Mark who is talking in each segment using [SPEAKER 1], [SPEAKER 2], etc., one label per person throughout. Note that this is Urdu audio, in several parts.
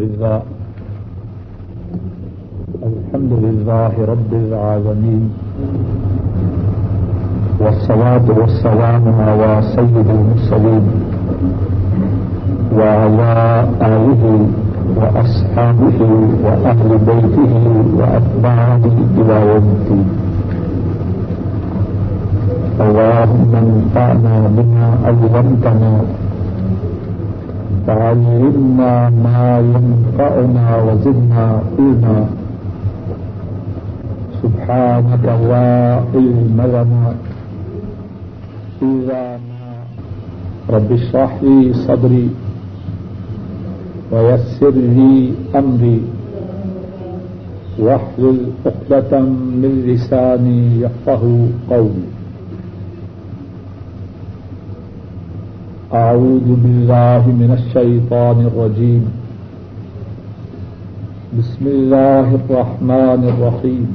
[SPEAKER 1] لله الحمد لله رب العالمين والصلاة والسلام على سيد المرسلين وعلى آله وأصحابه وأهل بيته وأتباعه إلى يوم الدين اللهم انفعنا بما علمتنا۔ وعلمنا ما ينفعنا وزدنا علما. سبحانك لا علم لنا إلا ما. رب اشرح لي صدري ويسر لي أمري. واحلل عقدة من لساني يفقه قولي. أعوذ بالله من الشيطان الرجيم. بسم الله الرحمن الرحيم.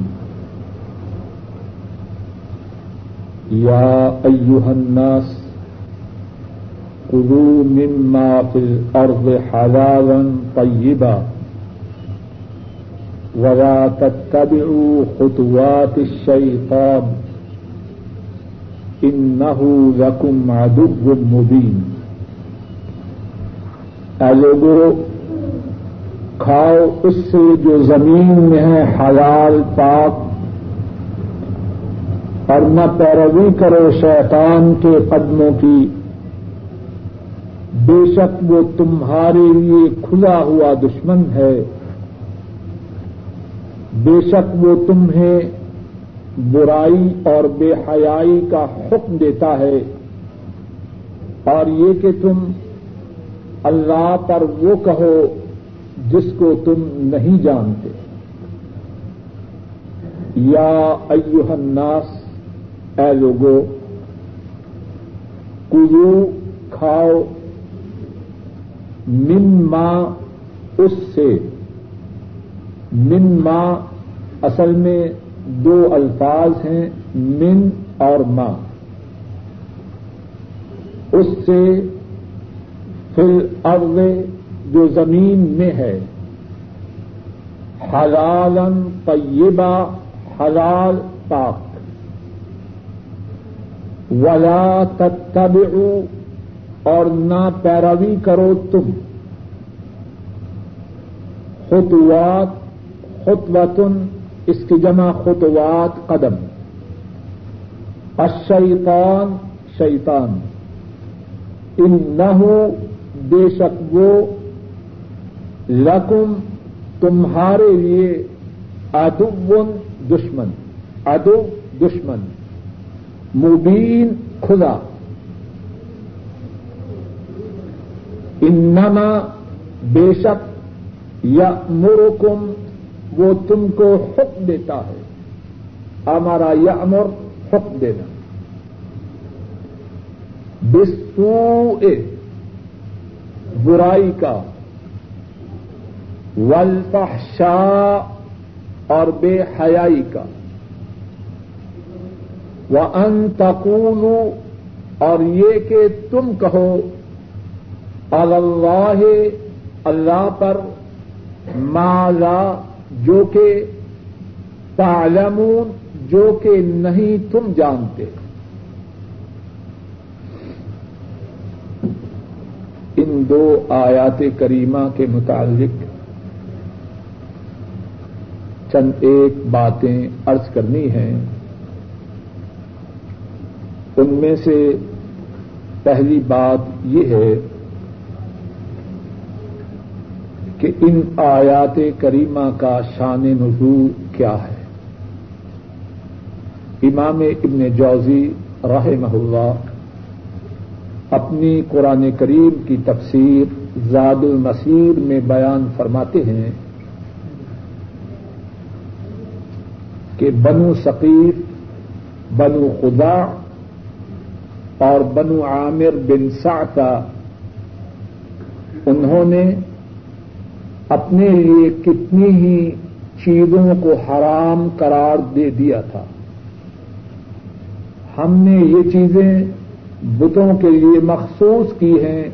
[SPEAKER 1] يا أيها الناس، كلوا مما في الأرض حلالا طيبا، ولا تتبعوا خطوات الشيطان. انه لكم عدو مبين اے لوگو، کھاؤ اس سے جو زمین میں ہے حلال، پاک، اور نہ پیروی کرو شیطان کے قدموں کی۔ بے شک وہ تمہارے لیے کھلا ہوا دشمن ہے۔ بے شک وہ تمہیں برائی اور بے حیائی کا حکم دیتا ہے اور یہ کہ تم اللہ پر وہ کہو جس کو تم نہیں جانتے۔ یا ایوہ الناس، اے لوگو، کلو، کھاؤ من ماں اس سے من ماں اصل میں دو الفاظ ہیں، من اور ماں اس سے فل ارض جو زمین میں ہے حلالن طیبہ حلال پاک۔ ولا تتبعوا اور نہ پیروی کرو تم۔ خطوات، خطوتن اس کی جمع خطوات قدم۔ الشیطان، شیطان۔ ان نہ بے شک وہ لکم تمہارے لیے ادو دشمن ادو دشمن۔ مبین خدا انما بے شک یا مرکم وہ تم کو حکم دیتا ہے۔ ہمارا یہ امر حکم دینا۔ بسو برائی کا۔ ولفحشا اور بے حیائی کا۔ وہ ان اور یہ کہ تم کہو اللہ اللہ پر مالا جو کہ تعلمون، جو کہ نہیں تم جانتے۔ ان دو آیات کریمہ کے متعلق چند ایک باتیں ارض کرنی ہیں۔ ان میں سے پہلی بات یہ ہے کہ ان آیات کریمہ کا شان نزول کیا ہے۔ امام ابن جوزی رحمہ اللہ اپنی قرآن کریم کی تفسیر زاد المسیر میں بیان فرماتے ہیں کہ بنو ثقیف بنو خدا اور بنو عامر بن سعتا انہوں نے اپنے لیے کتنی ہی چیزوں کو حرام قرار دے دیا تھا۔ ہم نے یہ چیزیں بتوں کے لیے مخصوص کی ہیں،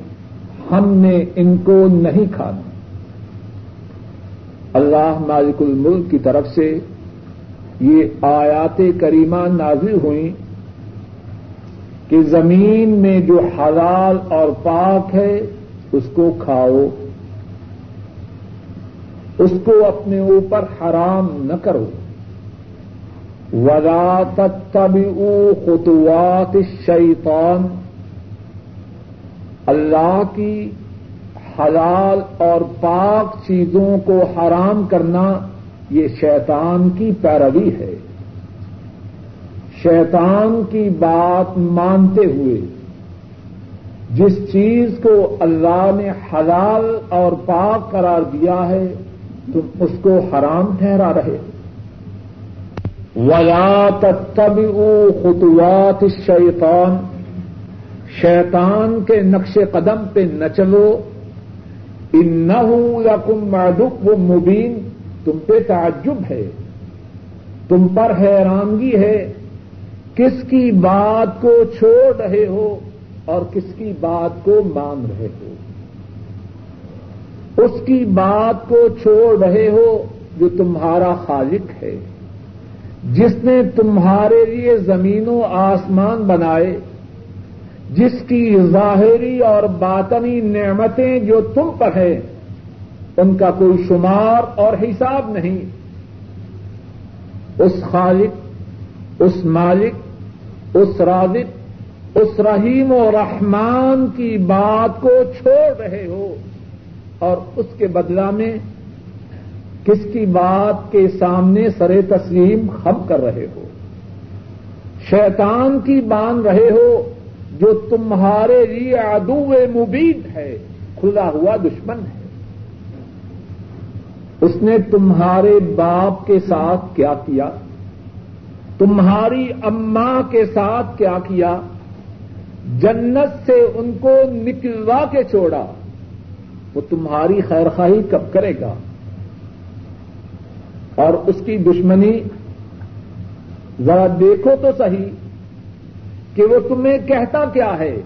[SPEAKER 1] ہم نے ان کو نہیں کھانا۔ اللہ مالک الملک کی طرف سے یہ آیات کریمہ نازل ہوئیں کہ زمین میں جو حلال اور پاک ہے، اس کو کھاؤ۔ اس کو اپنے اوپر حرام نہ کرو۔ ولا تتبعوا خطوات الشیطان اللہ کی حلال اور پاک چیزوں کو حرام کرنا یہ شیطان کی پیروی ہے۔ شیطان کی بات مانتے ہوئے جس چیز کو اللہ نے حلال اور پاک قرار دیا ہے تم اس کو حرام ٹھہرا رہے۔ ولا تتبعوا خطوات الشیطان شیطان کے نقش قدم پہ نہ چلو۔ ان نہ یا کم معدب و مبین تم پہ تعجب ہے۔ تم پر حیرانگی ہے۔ کس کی بات کو چھوڑ رہے ہو اور کس کی بات کو مان رہے ہو؟ اس کی بات کو چھوڑ رہے ہو جو تمہارا خالق ہے۔ جس نے تمہارے لیے زمین و آسمان بنائے، جس کی ظاہری اور باطنی نعمتیں جو تم پر ہیں، ان کا کوئی شمار اور حساب نہیں۔ اس خالق، اس مالک، اس رازق، اس رحیم و رحمان کی بات کو چھوڑ رہے ہو۔ اور اس کے بدلہ میں کس کی بات کے سامنے سر تسلیم خم کر رہے ہو؟ شیطان کی باندھ رہے ہو جو تمہارے لیے ادو مبین ہے، کھلا ہوا دشمن ہے۔ اس نے تمہارے باپ کے ساتھ کیا کیا؟ تمہاری اماں کے ساتھ کیا کیا؟ جنت سے ان کو نکلوا کے چھوڑا۔ وہ تمہاری خیر خواہی کب کرے گا؟ اور اس کی دشمنی ذرا دیکھو تو صحیح کہ وہ تمہیں کہتا کیا ہے؟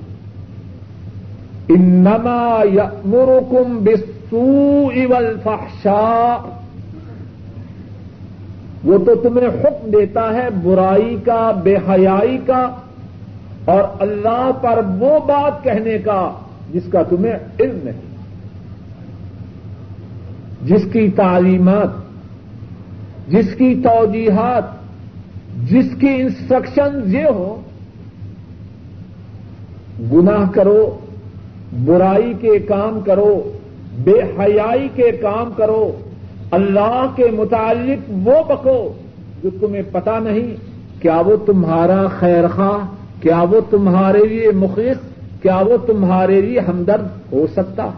[SPEAKER 1] انما یامرکم بالسوء والفحشاء۔ وہ تو تمہیں حکم دیتا ہے برائی کا، بے حیائی کا، اور اللہ پر وہ بات کہنے کا جس کا تمہیں علم نہیں۔ جس کی تعلیمات، جس کی توجیحات، جس کی انسٹرکشن یہ ہو، گناہ کرو، برائی کے کام کرو، بے حیائی کے کام کرو، اللہ کے متعلق وہ بکو جو تمہیں پتا نہیں کیا وہ تمہارا خیر خواہ کیا وہ تمہارے لیے مخلص، کیا وہ تمہارے لیے ہمدرد ہو سکتا۔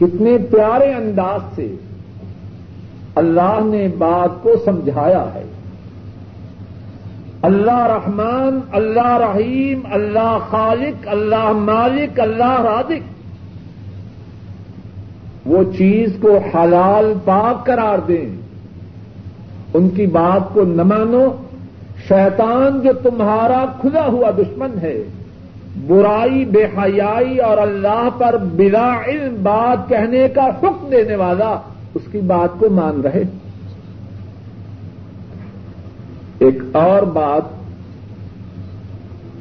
[SPEAKER 1] کتنے پیارے انداز سے اللہ نے بات کو سمجھایا ہے۔ اللہ رحمان، اللہ رحیم، اللہ خالق، اللہ مالک، اللہ رازق۔ وہ چیز کو حلال پاک قرار دیں۔ ان کی بات کو نہ مانو۔ شیطان جو تمہارا کھلا ہوا دشمن ہے۔ برائی، بے حیائی اور اللہ پر بلا علم بات کہنے کا حکم دینے والا اس کی بات کو مان رہے۔ ایک اور بات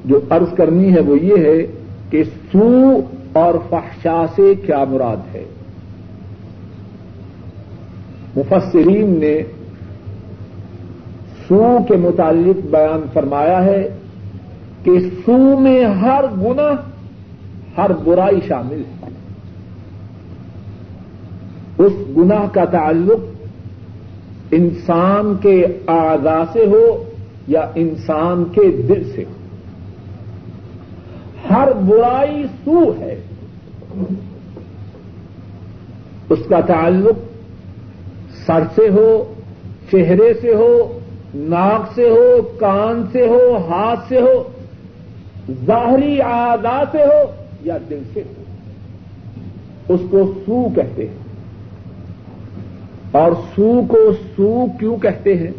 [SPEAKER 1] جو عرض کرنی ہے وہ یہ ہے کہ سو اور فحشا سے کیا مراد ہے۔ مفسرین نے سو کے متعلق بیان فرمایا ہے۔ کہ سو میں ہر گنا ہر برائی شامل ہے۔ اس گناہ کا تعلق انسان کے آزا سے ہو یا انسان کے دل سے ہو۔ ہر برائی سو ہے۔ اس کا تعلق سر سے ہو، چہرے سے ہو، ناک سے ہو، کان سے ہو، ہاتھ سے ہو ظاہری آزا سے ہو یا دل سے ہو؟ اس کو سو کہتے ہیں۔ اور سو کو سو کیوں کہتے ہیں؟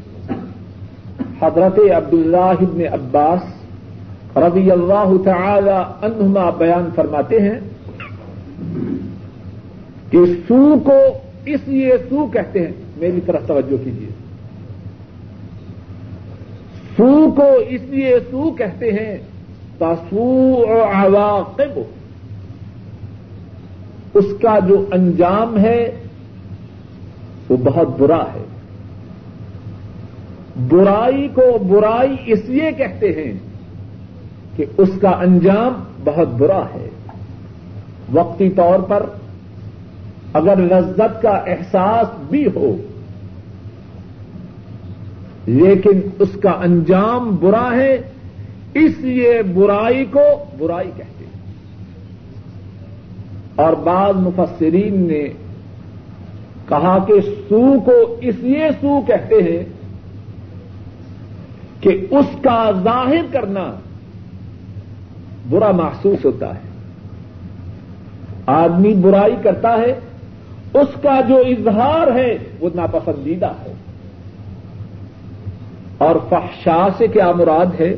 [SPEAKER 1] حضرت عبداللہ ابن عباس رضی اللہ تعالی عنہما بیان فرماتے ہیں کہ سو کو اس لیے سو کہتے ہیں۔ میری طرف توجہ کیجیے۔ سو کو اس لیے سو کہتے ہیں تاسو عواقب. اس کا جو انجام ہے، وہ بہت برا ہے. برائی کو برائی اس لیے کہتے ہیں کہ اس کا انجام بہت برا ہے۔ وقتی طور پر اگر لذت کا احساس بھی ہو، لیکن اس کا انجام برا ہے اس لیے برائی کو برائی کہتے ہیں۔ اور بعض مفسرین نے کہا کہ سو کو اس لیے سو کہتے ہیں کہ اس کا ظاہر کرنا برا محسوس ہوتا ہے۔ آدمی برائی کرتا ہے، اس کا جو اظہار ہے وہ ناپسندیدہ ہے۔ اور فحشا سے کیا مراد ہے؟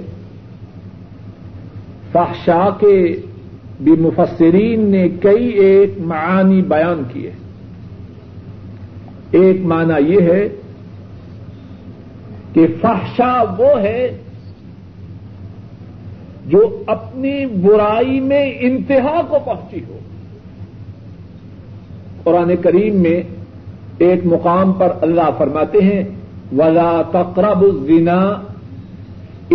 [SPEAKER 1] فحشا کے بھی مفسرین نے کئی ایک معانی بیان کیے ایک معنی یہ ہے کہ فحشا وہ ہے جو اپنی برائی میں انتہا کو پہنچی ہو۔ قرآن کریم میں ایک مقام پر اللہ فرماتے ہیں، ولا تقرب الزنا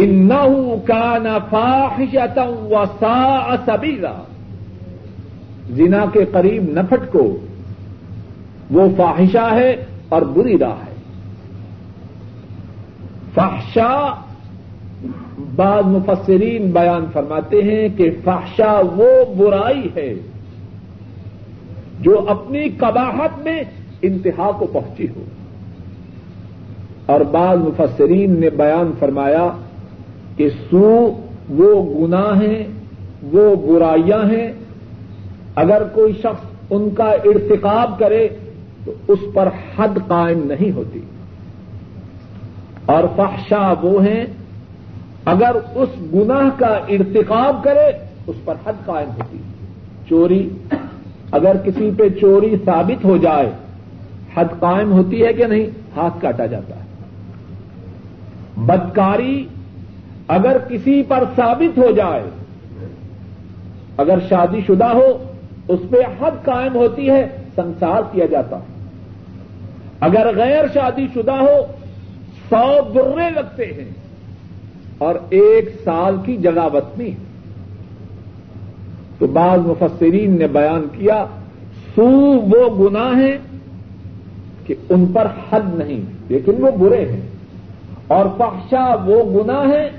[SPEAKER 1] انه كان فاحشة وساء سبيلا۔ زنا کے قریب نہ پھٹکو۔ وہ فاحشہ ہے اور بری راہ ہے۔ فحشا بعض مفسرین بیان فرماتے ہیں کہ فحشا وہ برائی ہے جو اپنی قباحت میں انتہا کو پہنچی ہو۔ اور بعض مفسرین نے بیان فرمایا کہ سو وہ گناہ ہیں، وہ برائیاں ہیں۔ اگر کوئی شخص ان کا ارتقاب کرے تو اس پر حد قائم نہیں ہوتی۔ اور فحشا وہ ہیں، اگر اس گناہ کا ارتقاب کرے اس پر حد قائم ہوتی۔ چوری، اگر کسی پہ چوری ثابت ہو جائے، حد قائم ہوتی ہے کہ نہیں؟ ہاتھ کاٹا جاتا ہے۔ بدکاری اگر کسی پر ثابت ہو جائے، اگر شادی شدہ ہو، اس پہ حد قائم ہوتی ہے، سنسار کیا جاتا۔ ہے اگر غیر شادی شدہ ہو، سو برے لگتے ہیں اور ایک سال کی جگہ وطنی تو بعض مفسرین نے بیان کیا، سو وہ گنا ہے کہ ان پر حد نہیں، لیکن وہ برے ہیں۔ اور فحشا وہ گنا ہے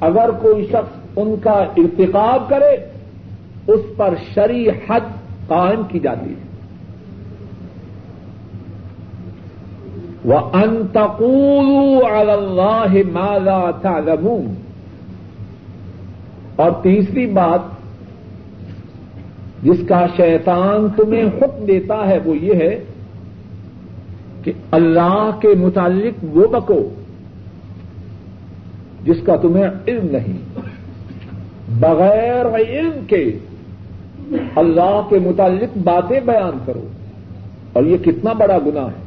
[SPEAKER 1] اگر کوئی شخص ان کا ارتقاب کرے، اس پر شری حد قائم کی جاتی ہے۔ وہ انتقول اللہ مالا تعلمون۔ اور تیسری بات، جس کا شیطان تمہیں حکم دیتا ہے، وہ یہ ہے کہ اللہ کے متعلق وہ بکو۔ جس کا تمہیں علم نہیں۔ بغیر علم کے اللہ کے متعلق باتیں بیان کرو۔ اور یہ کتنا بڑا گنا ہے۔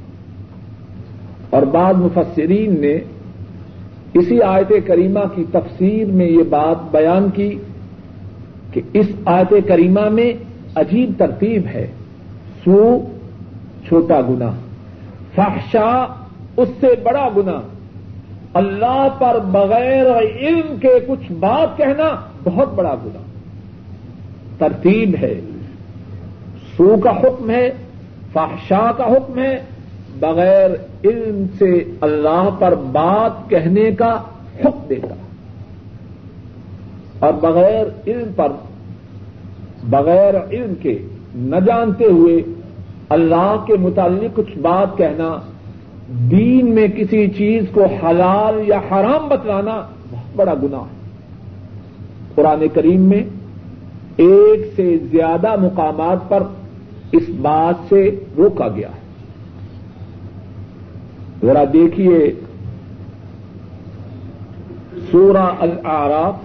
[SPEAKER 1] اور بعض مفسرین نے اسی آیت کریمہ کی تفسیر میں یہ بات بیان کی کہ اس آیت کریمہ میں عجیب ترتیب ہے۔ سو چھوٹا گنا فحشا اس سے بڑا گنا اللہ پر بغیر علم کے کچھ بات کہنا بہت بڑا گنا ترتیب ہے۔ سو کا حکم ہے فحشا کا حکم ہے۔ بغیر علم سے اللہ پر بات کہنے کا حکم دیتا۔ اور بغیر علم پر، بغیر علم کے نہ جانتے ہوئے اللہ کے متعلق کچھ بات کہنا دین میں کسی چیز کو حلال یا حرام بتلانا بہت بڑا گناہ ہے۔ قرآن کریم میں ایک سے زیادہ مقامات پر اس بات سے روکا گیا ہے۔ ذرا دیکھیے سورہ الاعراف۔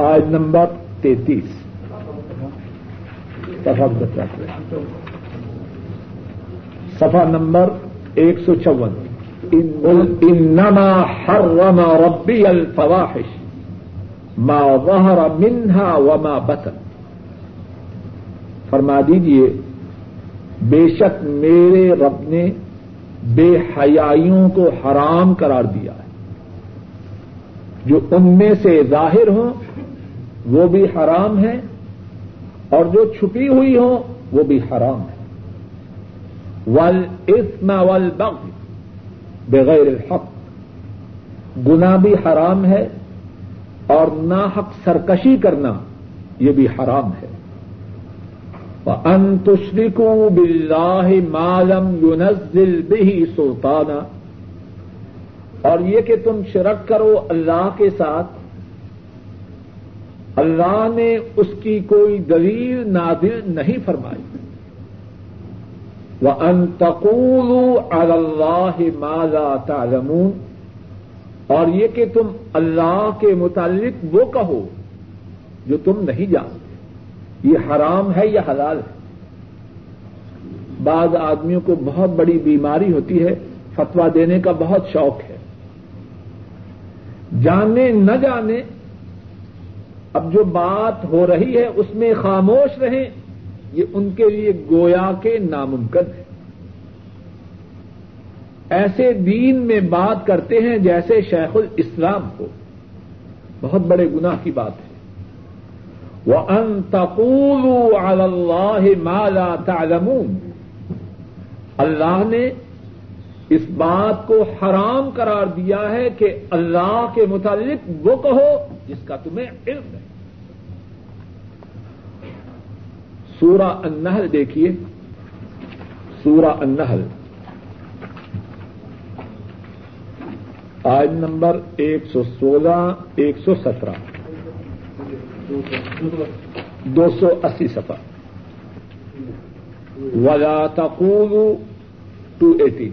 [SPEAKER 1] آج نمبر تینتیس۔ سفا نمبر ایک سو چون۔ انما حرم ربی الفواحش، ما ظہر منہا وما بطن۔ فرما دیجیے، بے شک میرے رب نے بے حیائیوں کو حرام قرار دیا ہے۔ جو ان میں سے ظاہر ہوں، وہ بھی حرام ہے اور جو چھپی ہوئی ہوں وہ بھی حرام ہے۔ ول اسم ول بغیر الحق گنا بھی حرام ہے اور ناحق سرکشی کرنا یہ بھی حرام ہے۔ ان تشرکوا باللہ ما لم ينزل به اور یہ کہ تم شرک کرو اللہ کے ساتھ اللہ نے اس کی کوئی دلیل نادر نہیں فرمائی۔ وہ ان تقول اللہ مالا تعلمون۔ اور یہ کہ تم اللہ کے متعلق وہ کہو جو تم نہیں جانتے۔ یہ حرام ہے یا حلال ہے؟ بعض آدمیوں کو بہت بڑی بیماری ہوتی ہے فتوا دینے کا بہت شوق ہے۔ جانے نہ جانے اب جو بات ہو رہی ہے اس میں خاموش رہیں، یہ ان کے لیے گویا کے ناممکن ہے۔ ایسے دین میں بات کرتے ہیں جیسے شیخ الاسلام کو۔ بہت بڑے گناہ کی بات ہے۔ وہ انتقول اللہ مالا تعلمون۔ اللہ نے اس بات کو حرام قرار دیا ہے کہ اللہ کے متعلق وہ کہو جس کا تمہیں علم ہے۔ سورہ النحل دیکھیے۔ سورہ النحل۔ آج نمبر ایک سو سولہ، ایک سو سترہ۔ دو سو اسی سفر ولا تقول ٹو ایٹین۔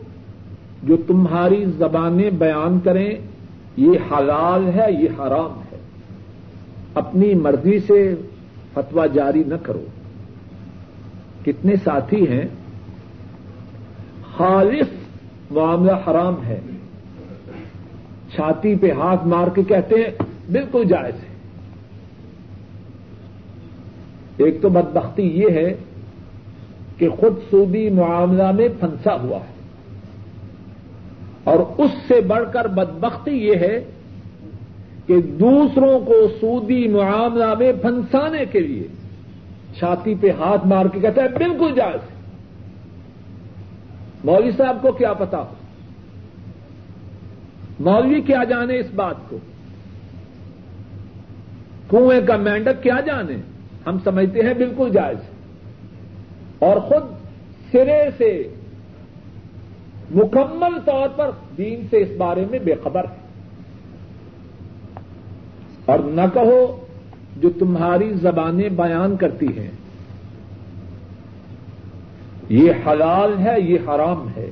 [SPEAKER 1] جو تمہاری زبانیں بیان کریں، یہ حلال ہے، یہ حرام ہے۔ اپنی مرضی سے فتوا جاری نہ کرو۔ کتنے ساتھی ہیں، خالص معاملہ حرام ہے۔ چھاتی پہ ہاتھ مار کے کہتے ہیں، بالکل جائز ہے۔ ایک تو بدبختی یہ ہے کہ خود سودی معاملہ میں پھنسا ہوا ہے۔ اور اس سے بڑھ کر بدبختی یہ ہے کہ دوسروں کو سودی معاملہ میں پھنسانے کے لیے چھاتی پہ ہاتھ مار کے کہتا ہے، بالکل جائز۔ مولوی صاحب کو کیا پتا ہو؟ مولوی کیا جانے اس بات کو؟ کنویں کا مینڈک کیا جانے؟ ہم سمجھتے ہیں بالکل جائز۔ اور خود سرے سے مکمل طور پر دین سے اس بارے میں بے خبر ہے۔ اور نہ کہو جو تمہاری زبانیں بیان کرتی ہیں۔ یہ حلال ہے، یہ حرام ہے۔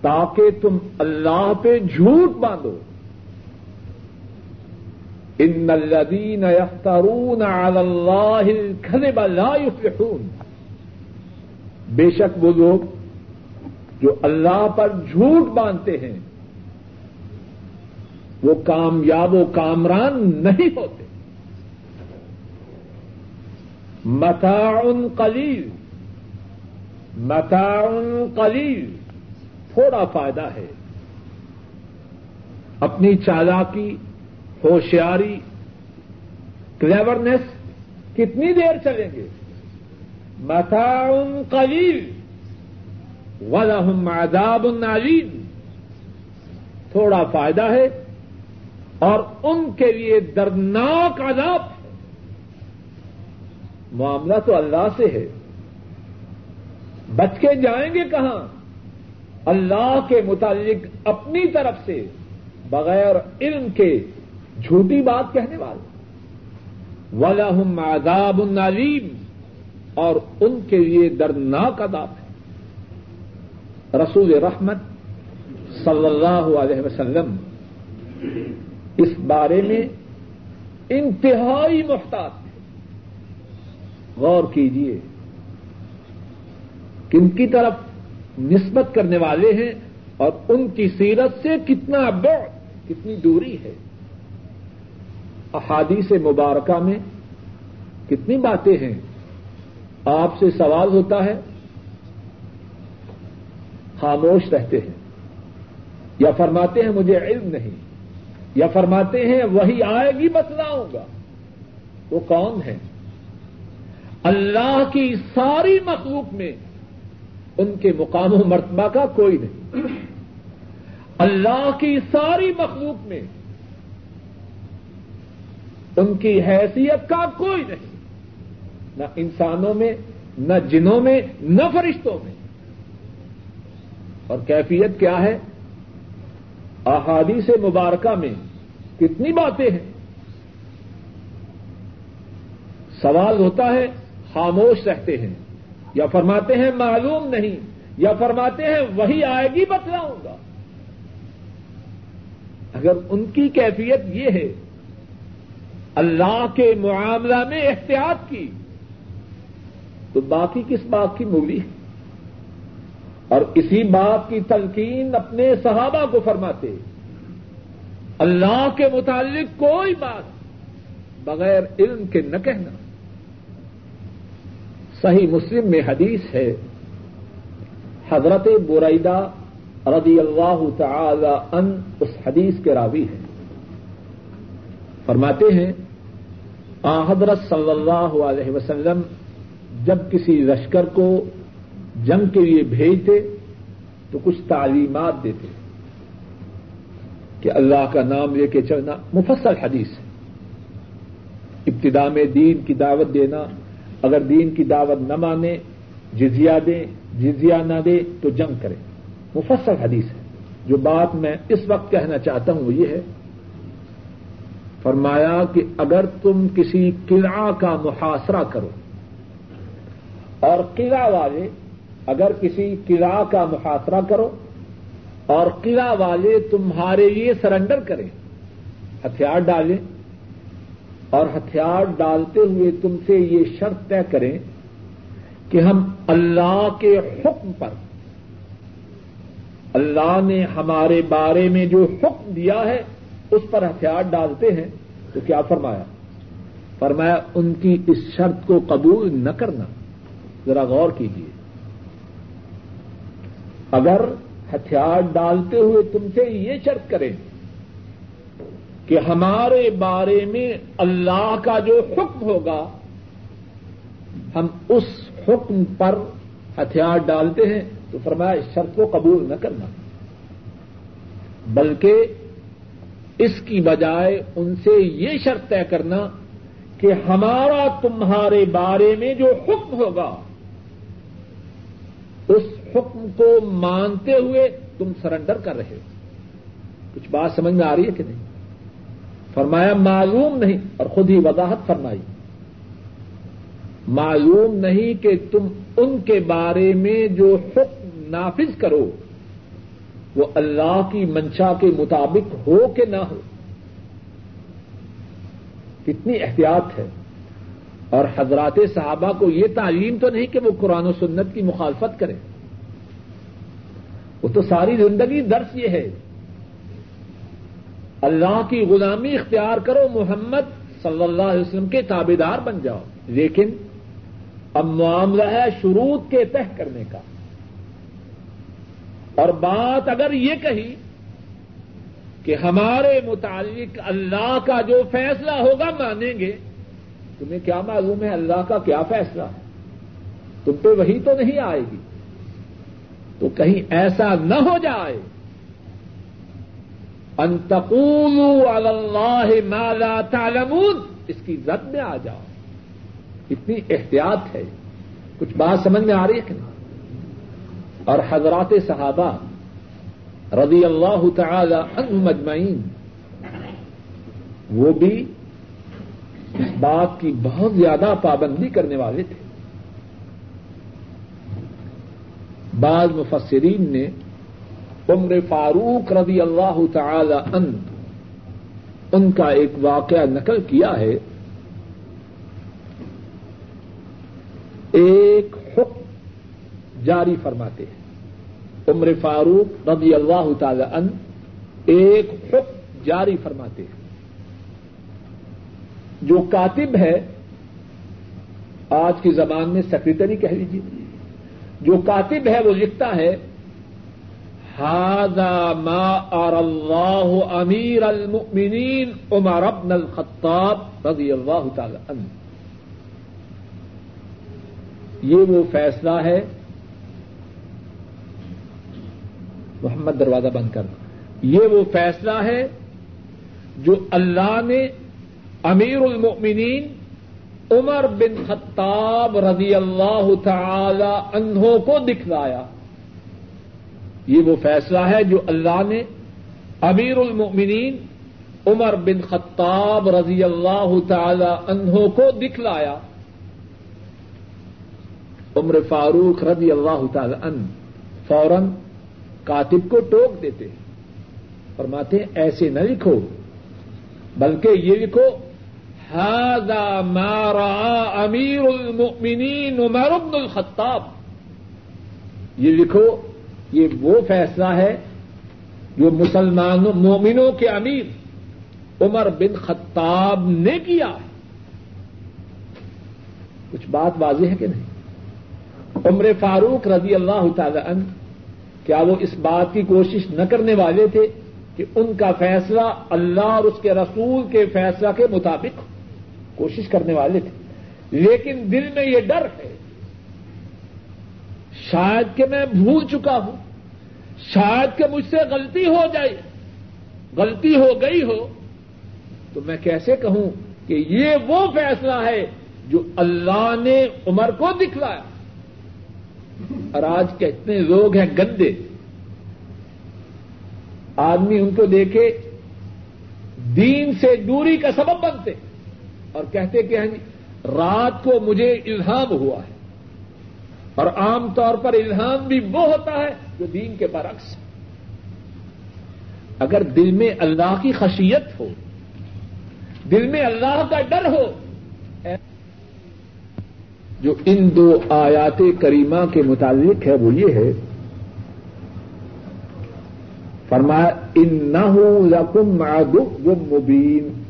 [SPEAKER 1] تاکہ تم اللہ پہ جھوٹ باندھو۔ ان الذين يفترون على الله الكذب لا يفلحون بے شک وہ لوگ جو اللہ پر جھوٹ باندھتے ہیں، وہ کامیاب و کامران نہیں ہوتے۔ متاع قلیل متاع قلیل، تھوڑا فائدہ ہے۔ اپنی چالاکی، ہوشیاری، کلیورنیس کتنی دیر چلیں گے؟ متاع قلیل۔ وَلَهُمْ عَذَابٌ عَلِيمٌ۔ تھوڑا فائدہ ہے اور ان کے لیے دردناک عذاب ہے۔ معاملہ تو اللہ سے ہے۔ بچ کے جائیں گے کہاں؟ اللہ کے متعلق اپنی طرف سے، بغیر علم کے جھوٹی بات کہنے والے۔ ولہم عذاب النالیم اور ان کے لیے دردناک عذاب ہے۔ رسول رحمت صلی اللہ علیہ وسلم اس بارے میں انتہائی محتاط ہے غور کیجیے کن کی طرف نسبت کرنے والے ہیں اور ان کی سیرت سے کتنا بعد کتنی دوری ہے۔ احادیث مبارکہ میں کتنی باتیں ہیں۔ آپ سے سوال ہوتا ہے خاموش رہتے ہیں۔ یا فرماتے ہیں مجھے علم نہیں، یا فرماتے ہیں وہی آئے گی بتلاؤں گا وہ کون ہے اللہ کی ساری مخلوق میں ان کے مقام و مرتبہ کا کوئی نہیں۔ اللہ کی ساری مخلوق میں ان کی حیثیت کا کوئی نہیں۔ نہ انسانوں میں، نہ جنوں میں، نہ فرشتوں میں۔ اور کیفیت کیا ہے؟ احادیث مبارکہ میں کتنی باتیں ہیں؟ سوال ہوتا ہے، خاموش رہتے ہیں، یا فرماتے ہیں، معلوم نہیں، یا فرماتے ہیں، وہی آئے گی، بتلاؤں گا۔ اگر ان کی کیفیت یہ ہے، اللہ کے معاملہ میں احتیاط کی، تو باقی کس بات کی مولی ہے؟ اور اسی بات کی تلقین اپنے صحابہ کو فرماتے اللہ کے متعلق کوئی بات بغیر علم کے نہ کہنا۔ صحیح مسلم میں حدیث ہے، حضرت برعیدہ رضی اللہ تعالی ان اس حدیث کے راوی ہیں۔ فرماتے ہیں، آ حضرت صلی اللہ علیہ وسلم جب کسی لشکر کو جنگ کے لیے بھیجتے تو کچھ تعلیمات دیتے کہ اللہ کا نام لے کے چلنا مفصل حدیث ہے۔ ابتدا میں دین کی دعوت دینا، اگر دین کی دعوت نہ مانے جزیا دیں جزیا نہ دے تو جنگ کریں۔ مفصل حدیث ہے۔ جو بات میں اس وقت کہنا چاہتا ہوں وہ یہ ہے، فرمایا کہ اگر تم کسی قلعہ کا محاصرہ کرو اور قلعہ والے اگر کسی قلعہ کا محاصرہ کرو اور قلعہ والے تمہارے لیے سرنڈر کریں، ہتھیار ڈالیں اور ہتھیار ڈالتے ہوئے تم سے یہ شرط طے کریں کہ ہم اللہ کے حکم پر، اللہ نے ہمارے بارے میں جو حکم دیا ہے، اس پر ہتھیار ڈالتے ہیں۔ تو کیا فرمایا؟ فرمایا، ان کی اس شرط کو قبول نہ کرنا۔ ذرا غور کیجیے اگر ہتھیار ڈالتے ہوئے تم سے یہ شرط کریں کہ ہمارے بارے میں اللہ کا جو حکم ہوگا، ہم اس حکم پر ہتھیار ڈالتے ہیں تو فرمایا اس شرط کو قبول نہ کرنا۔ بلکہ اس کی بجائے ان سے یہ شرط طے کرنا کہ ہمارا تمہارے بارے میں جو حکم ہوگا، اس حکم کو مانتے ہوئے تم سرنڈر کر رہے ہو۔ کچھ بات سمجھ میں آ رہی ہے کہ نہیں؟ فرمایا، معلوم نہیں۔ اور خود ہی وضاحت فرمائی۔ معلوم نہیں کہ تم ان کے بارے میں جو حکم نافذ کرو، وہ اللہ کی منشا کے مطابق ہو کہ نہ ہو۔ کتنی احتیاط ہے۔ اور حضرات صحابہ کو یہ تعلیم تو نہیں کہ وہ قرآن و سنت کی مخالفت کریں۔ وہ تو ساری زندگی درس یہ ہے۔ اللہ کی غلامی اختیار کرو، محمد صلی اللہ علیہ وسلم کے تابے دار بن جاؤ۔ لیکن اب معاملہ ہے شروط کے تہ کرنے کا۔ اور بات اگر یہ کہی کہ ہمارے متعلق اللہ کا جو فیصلہ ہوگا مانیں گے، تمہیں کیا معلوم ہے اللہ کا کیا فیصلہ؟ ہے تم پہ وہی تو نہیں آئے گی۔ تو کہیں ایسا نہ ہو جائے۔ اللہ مالا تعلمون۔ اس کی زد میں آ جاؤ۔ اتنی احتیاط ہے۔ کچھ بات سمجھ میں آ رہی ہے کہ نہیں؟ اور حضرات صحابہ رضی اللہ تعالی عنہ مجمعین وہ بھی اس بات کی بہت زیادہ پابندی کرنے والے تھے۔ بعض مفسرین نے عمر فاروق رضی اللہ تعالی عنہ ان کا ایک واقعہ نقل کیا ہے۔ ایک حکم جاری فرماتے ہیں۔ عمر فاروق رضی اللہ تعالی عنہ ایک حکم جاری فرماتے ہیں۔ جو کاتب ہے، آج کی زبان میں سیکریٹری کہہ لیجیے جو کاتب ہے وہ لکھتا ہے ہاضا ما اور اللہ امیر المؤمنین عمر ابن الخطاب رضی اللہ تعالی عنہ. یہ وہ فیصلہ ہے۔ محمد دروازہ بند کرنا یہ وہ فیصلہ ہے جو اللہ نے امیر المؤمنین عمر بن خطاب رضی اللہ تعالی انہوں کو دکھلایا۔ یہ وہ فیصلہ ہے جو اللہ نے امیر المؤمنین عمر بن خطاب رضی اللہ تعالی انہوں کو دکھلایا۔ عمر فاروق رضی اللہ تعالی ان فوراً کاتب کو ٹوک دیتے فرماتے ہیں، ایسے نہ لکھو، بلکہ یہ لکھو ہاضا مارا امیر المؤمنین عمر بن الخطاب. یہ لکھو، یہ وہ فیصلہ ہے جو مسلمانوں مومنوں کے امیر عمر بن خطاب نے کیا ہے۔ کچھ بات واضح ہے کہ نہیں؟ عمر فاروق رضی اللہ تعالی عنہ، کیا وہ اس بات کی کوشش نہ کرنے والے تھے کہ ان کا فیصلہ اللہ اور اس کے رسول کے فیصلہ کے مطابق ہو؟ کوشش کرنے والے تھے۔ لیکن دل میں یہ ڈر ہے۔ شاید کہ میں بھول چکا ہوں۔ شاید کہ مجھ سے غلطی ہو جائے۔ غلطی ہو گئی ہو۔ تو میں کیسے کہوں کہ یہ وہ فیصلہ ہے جو اللہ نے عمر کو دکھلایا۔ اور آج کے اتنے لوگ ہیں گندے۔ آدمی ان کو دیکھے۔ دین سے دوری کا سبب بنتے۔ اور کہتے کہ ہیں جی, رات کو مجھے الہام ہوا ہے اور عام طور پر الہام بھی وہ ہوتا ہے جو دین کے برعکس اگر دل میں اللہ کی خشیت ہو، دل میں اللہ کا ڈر ہو، جو ان دو آیات کریمہ کے متعلق ہے وہ یہ ہے، فرمایا ان نہ ہوں لکم معدب مبین۔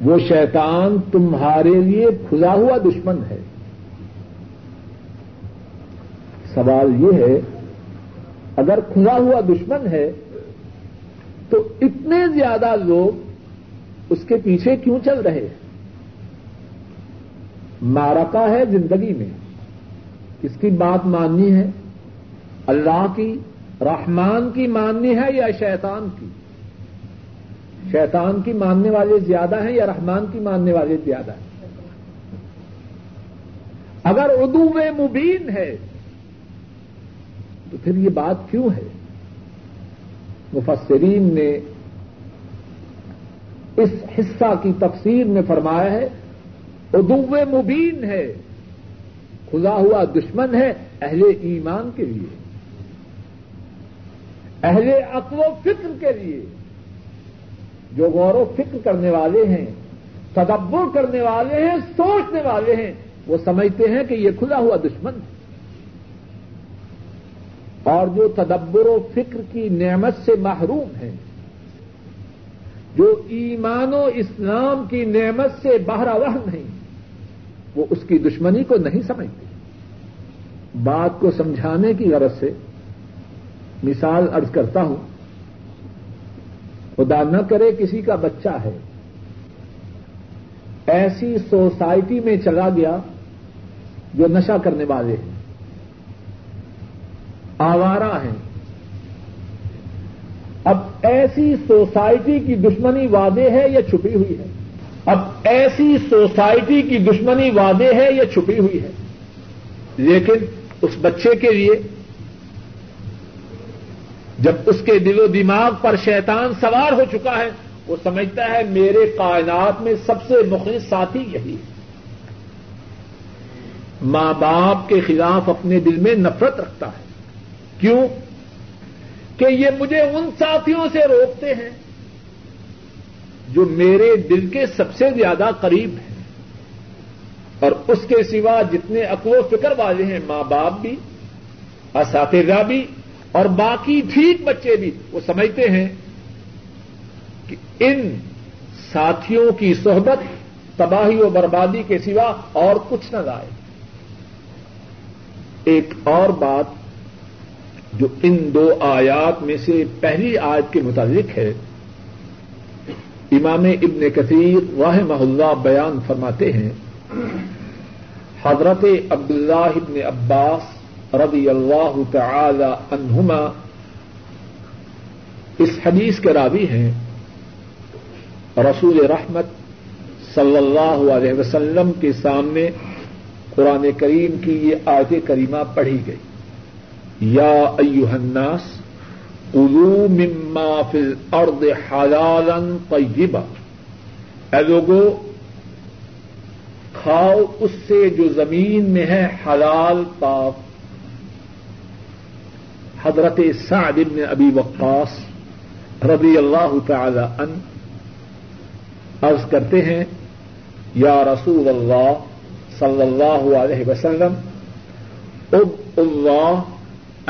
[SPEAKER 1] وہ شیطان تمہارے لیے کھلا ہوا دشمن ہے۔ سوال یہ ہے، اگر کھلا ہوا دشمن ہے، تو اتنے زیادہ لوگ اس کے پیچھے کیوں چل رہے ہیں؟ مارکا ہے زندگی میں۔ کس کی بات ماننی ہے؟ اللہ کی، رحمان کی ماننی ہے یا شیطان کی؟ شیطان کی ماننے والے زیادہ ہیں یا رحمان کی ماننے والے زیادہ ہیں؟ اگر اردو میں مبین ہے، تو پھر یہ بات کیوں ہے؟ مفسرین نے اس حصہ کی تفسیر میں فرمایا ہے ادو مبین ہے کھلا ہوا دشمن ہے اہل ایمان کے لیے، اہل عقل و فکر کے لیے۔ جو غور و فکر کرنے والے ہیں، تدبر کرنے والے ہیں، سوچنے والے ہیں، وہ سمجھتے ہیں کہ یہ کھلا ہوا دشمن ہے۔ اور جو تدبر و فکر کی نعمت سے محروم ہے جو ایمان و اسلام کی نعمت سے بہرا نہیں، وہ اس کی دشمنی کو نہیں سمجھتے۔ بات کو سمجھانے کی غرض سے مثال ارض کرتا ہوں خدا نہ کرے کسی کا بچہ ہے۔ ایسی سوسائٹی میں چلا گیا جو نشہ کرنے والے ہیں۔ آوارہ ہیں۔ اب ایسی سوسائٹی کی دشمنی وعدے ہے یا چھپی ہوئی ہے؟ اب ایسی سوسائٹی کی دشمنی وعدے ہے یا چھپی ہوئی ہے؟ لیکن اس بچے کے لیے جب اس کے دل و دماغ پر شیطان سوار ہو چکا ہے، وہ سمجھتا ہے میرے کائنات میں سب سے مخلص ساتھی یہی ہے۔ ماں باپ کے خلاف اپنے دل میں نفرت رکھتا ہے۔ کیوں؟ کہ یہ مجھے ان ساتھیوں سے روکتے ہیں جو میرے دل کے سب سے زیادہ قریب ہیں۔ اور اس کے سوا جتنے عقل و فکر والے ہیں، ماں باپ بھی، اساتذہ بھی اور باقی ٹھیک بچے بھی وہ سمجھتے ہیں کہ ان ساتھیوں کی صحبت تباہی و بربادی کے سوا اور کچھ نہ لائے ایک اور بات جو ان دو آیات میں سے پہلی آیت کے متعلق ہے، امام ابن کثیر واہ اللہ بیان فرماتے ہیں، حضرت عبداللہ ابن عباس رضی اللہ تعالی عنہما۔ اس حدیث کے راوی ہیں رسول رحمت صلی اللہ علیہ وسلم کے سامنے قرآن کریم کی یہ آیت کریمہ پڑھی گئی۔ یا ایوہ الناس، قلو مما فی الارض حلالا طیبا۔ اے لوگو، کھاؤ اس سے جو زمین میں ہے حلال، پاک۔ حضرت سعد بن ابی وقاص رضی اللہ تعالی ان عرض کرتے ہیں، یا رسول اللہ صلی اللہ علیہ وسلم، اب اللہ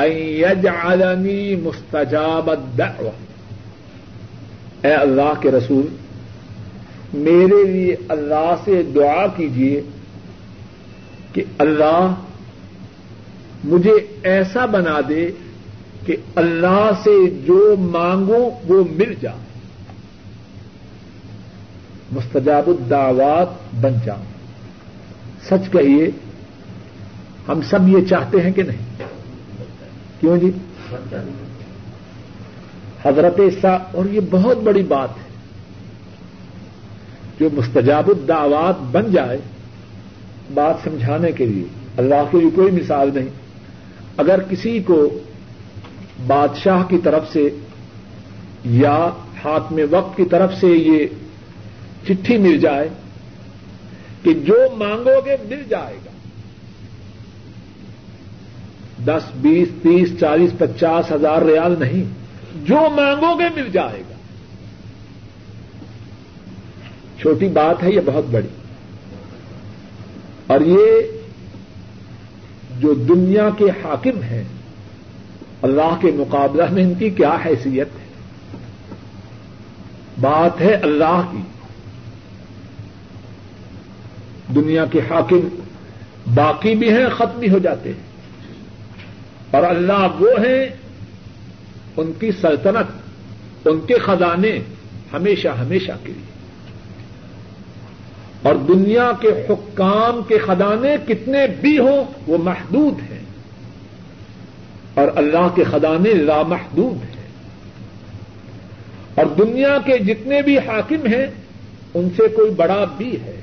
[SPEAKER 1] یجعلنی مستجاب الدعوہ اے اللہ کے رسول، میرے لیے اللہ سے دعا کیجیے کہ اللہ مجھے ایسا بنا دے کہ اللہ سے جو مانگو وہ مل جائے مستجاب الدعوات بن جاؤں سچ کہیے، ہم سب یہ چاہتے ہیں کہ نہیں؟ کیوں جی؟ حضرت سا اور یہ بہت بڑی بات ہے۔ جو مستجاب الدعوات بن جائے، بات سمجھانے کے لیے، اللہ کے لیے کوئی مثال نہیں۔ اگر کسی کو بادشاہ کی طرف سے یا ہاتھ میں وقت کی طرف سے یہ چٹھی مل جائے کہ جو مانگو گے مل جائے گا۔ دس، بیس، تیس، چالیس، پچاس ہزار ریال نہیں، جو مانگو گے مل جائے گا۔ چھوٹی بات ہے، یہ بہت بڑی۔ اور یہ جو دنیا کے حاکم ہیں اللہ کے مقابلہ میں ان کی کیا حیثیت ہے؟ بات ہے اللہ کی۔ دنیا کے حاکم باقی بھی ہیں، ختم بھی ہو جاتے ہیں۔ اور اللہ وہ ہیں، ان کی سلطنت، ان کے خزانے ہمیشہ ہمیشہ کے لیے۔ اور دنیا کے حکام کے خزانے کتنے بھی ہوں، وہ محدود ہیں۔ اور اللہ کے خزانے لامحدود ہیں۔ اور دنیا کے جتنے بھی حاکم ہیں، ان سے کوئی بڑا بھی ہے۔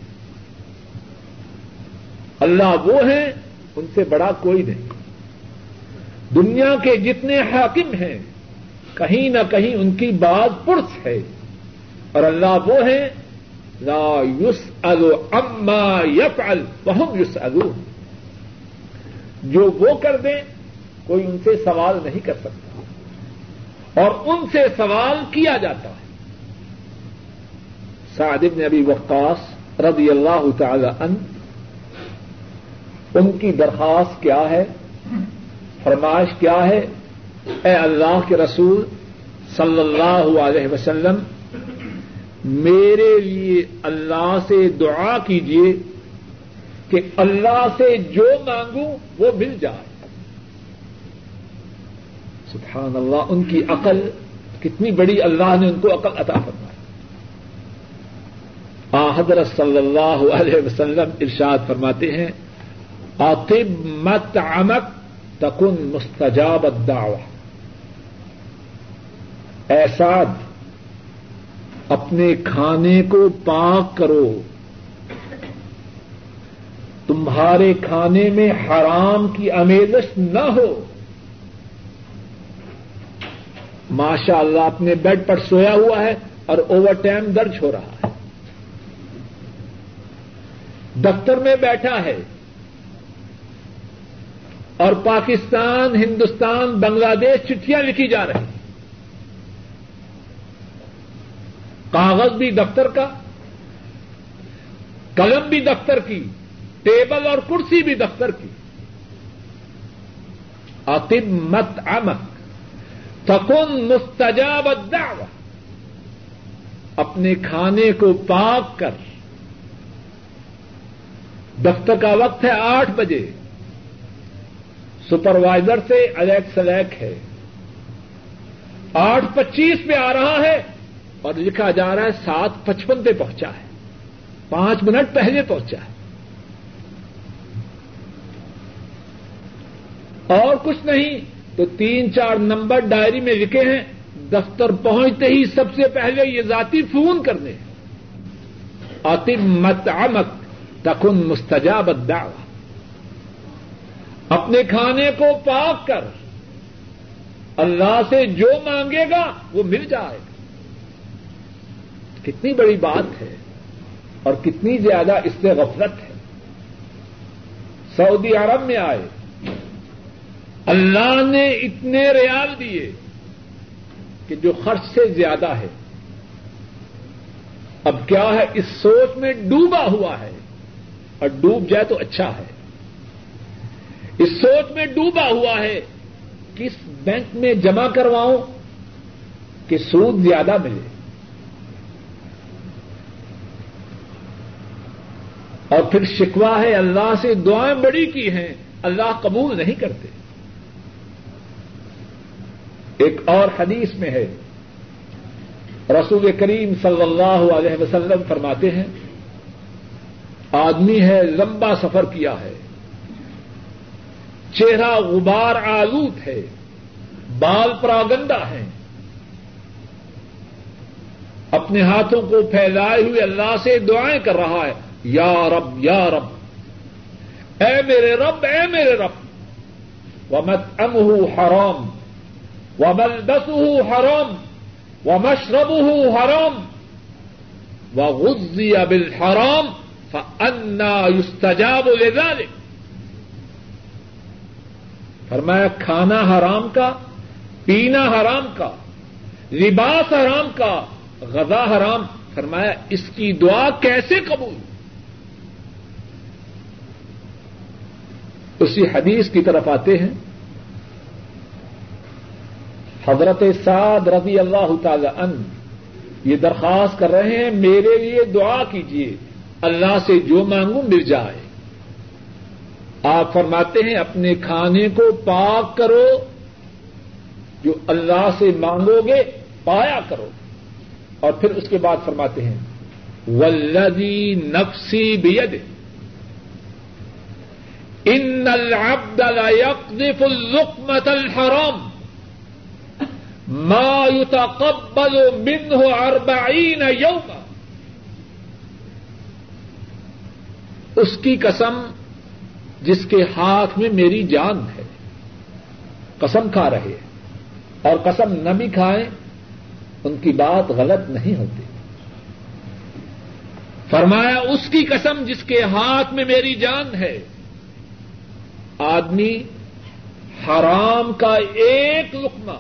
[SPEAKER 1] اللہ وہ ہیں، ان سے بڑا کوئی نہیں۔ دنیا کے جتنے حاکم ہیں، کہیں نہ کہیں ان کی بات پرس ہے۔ اور اللہ وہ ہیں، لا یوس اما یف ال یوس جو وہ کر دیں کوئی ان سے سوال نہیں کر سکتا اور ان سے سوال کیا جاتا ہے۔ سعد بن ابی وقاص رضی اللہ تعالی عنہ، ان کی درخواست کیا ہے؟ فرمائش کیا ہے؟ اے اللہ کے رسول صلی اللہ علیہ وسلم، میرے لیے اللہ سے دعا کیجیے کہ اللہ سے جو مانگوں وہ مل جائے۔ سبحان اللہ ان کی عقل، کتنی بڑی اللہ نے ان کو عقل عطا فرمائی۔ آ، حضرت صلی اللہ علیہ وسلم ارشاد فرماتے ہیں اطب مت امک تکن مستجاب الدعوہ۔ ایساد اپنے کھانے کو پاک کرو۔ تمہارے کھانے میں حرام کی امیزش نہ ہو۔ ماشاء اللہ اپنے بیڈ پر سویا ہوا ہے اور اوور ٹائم درج ہو رہا ہے۔ دفتر میں بیٹھا ہے اور پاکستان، ہندوستان، بنگلہ دیش چٹھیاں لکھی جا رہی ہیں۔ کاغذ بھی دفتر کا، قلم بھی دفتر کی، ٹیبل اور کرسی بھی دفتر کی۔ اتم مت امک تکن مستجاب الدعوہ اپنے کھانے کو پاک کر۔ دفتر کا وقت ہے آٹھ بجے۔ سپروائزر سے الیک سلیک ہے۔ آٹھ پچیس پہ آ رہا ہے اور لکھا جا رہا ہے سات پچپن پہ پہنچا ہے۔ پانچ منٹ پہلے پہنچا ہے۔ اور کچھ نہیں۔ تو تین چار نمبر ڈائری میں لکھے ہیں، دفتر پہنچتے ہی سب سے پہلے یہ ذاتی فون کرنے مت امک تکن مستجاب الدعوہ۔ اپنے کھانے کو پاک کر۔ اللہ سے جو مانگے گا، وہ مل جائے۔ گا کتنی بڑی بات ہے اور کتنی زیادہ اس سے غفلت ہے۔ سعودی عرب میں آئے۔ اللہ نے اتنے ریال دیے کہ جو خرچ سے زیادہ ہے، اب کیا ہے، اس سوچ میں ڈوبا ہوا ہے۔ اور ڈوب جائے تو اچھا ہے۔ اس سوچ میں ڈوبا ہوا ہے کس بینک میں جمع کرواؤں کہ سود زیادہ ملے۔ اور پھر شکوا ہے، اللہ سے دعائیں بڑی کی ہیں، اللہ قبول نہیں کرتے۔ ایک اور حدیث میں ہے۔ رسول کریم صلی اللہ علیہ وسلم فرماتے ہیں، آدمی ہے، لمبا سفر کیا ہے۔ چہرہ غبار آلود ہے، بال پراگندا ہے اپنے ہاتھوں کو پھیلائے ہوئے اللہ سے دعائیں کر رہا ہے، یا رب یا رب۔ اے میرے رب، اے میرے رب۔ و مت ام حرام۔ و مل بس حرام و مشرب حرام و غزی ابل حرام فنا یستجاب لذلك فرمایا، کھانا حرام کا، پینا حرام کا، لباس حرام کا، غذا حرام، فرمایا، اس کی دعا کیسے قبول؟ اسی حدیث کی طرف آتے ہیں حضرت سعد رضی اللہ تعالی ان یہ درخواست کر رہے ہیں، میرے لیے دعا کیجیے اللہ سے جو مانگوں مل جائے۔ آپ فرماتے ہیں، اپنے کھانے کو پاک کرو، جو اللہ سے مانگو گے، پایا کرو۔ اور پھر اس کے بعد فرماتے ہیں ولدی نفسی بید ان العبد لا يقذف اللقمة الحرام۔ ما يتقبل منه أربعين يوما اس کی قسم جس کے ہاتھ میں میری جان ہے، قسم کھا رہے اور قسم نہ بھی کھائیں، ان کی بات غلط نہیں ہوتی۔ فرمایا، اس کی قسم جس کے ہاتھ میں میری جان ہے، آدمی حرام کا ایک لقمہ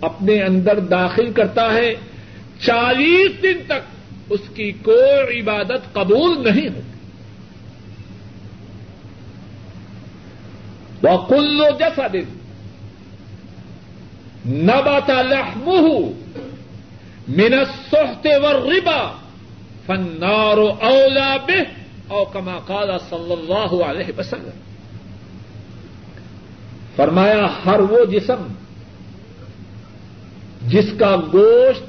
[SPEAKER 1] اپنے اندر داخل کرتا ہے، چالیس دن تک اس کی کوئی عبادت قبول نہیں ہوتی۔ وکلو جسد نبات لحمه من السحت والربا فالنار اولا به او كما قال صلی اللہ علیہ وسلم۔ فرمایا، ہر وہ جسم جس کا گوشت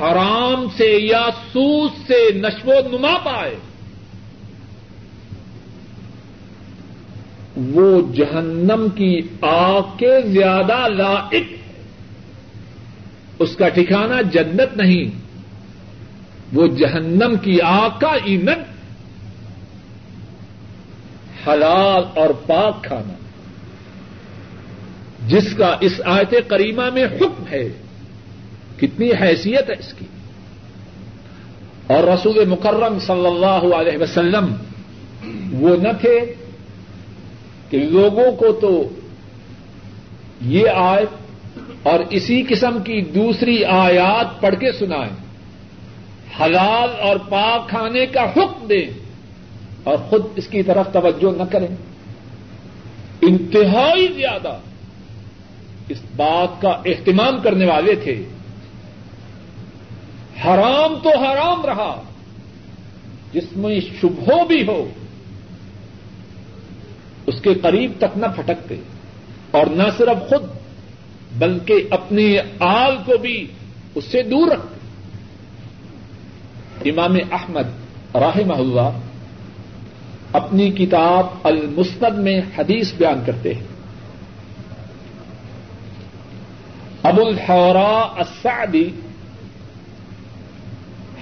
[SPEAKER 1] حرام سے یا سود سے نشو و نما پائے، وہ جہنم کی آگ کے زیادہ لائق اس کا ٹھکانا جنت نہیں، وہ جہنم کی آگ کا ایندھن۔ حلال اور پاک کھانا۔ جس کا اس آیت کریمہ میں حکم ہے، کتنی حیثیت ہے اس کی۔ اور رسول مکرم صلی اللہ علیہ وسلم وہ نہ تھے کہ لوگوں کو تو یہ آیت اور اسی قسم کی دوسری آیات پڑھ کے سنائیں۔ حلال اور پاک کھانے کا حکم دیں اور خود اس کی طرف توجہ نہ کریں۔ انتہائی زیادہ اس بات کا اہتمام کرنے والے تھے۔ حرام تو حرام رہا، جس میں شبہ بھی ہو، اس کے قریب تک نہ پھٹکتے اور نہ صرف خود، بلکہ اپنی آل کو بھی اس سے دور رکھتے امام احمد رحمہ اللہ اپنی کتاب المسند میں حدیث بیان کرتے ہیں۔ ابو الحورا السعدی،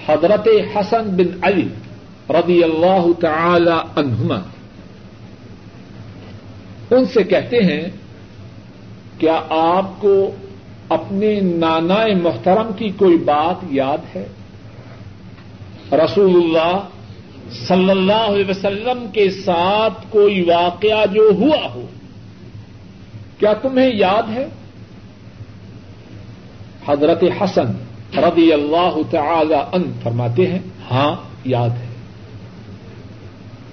[SPEAKER 1] حضرت حسن بن علی رضی اللہ تعالی عنہما۔ ان سے کہتے ہیں، کیا آپ کو اپنے نانا محترم کی کوئی بات یاد ہے؟ رسول اللہ صلی اللہ علیہ وسلم کے ساتھ کوئی واقعہ جو ہوا ہو، کیا تمہیں یاد ہے؟ حضرت حسن رضی اللہ تعالی ان فرماتے ہیں ہاں یاد ہے۔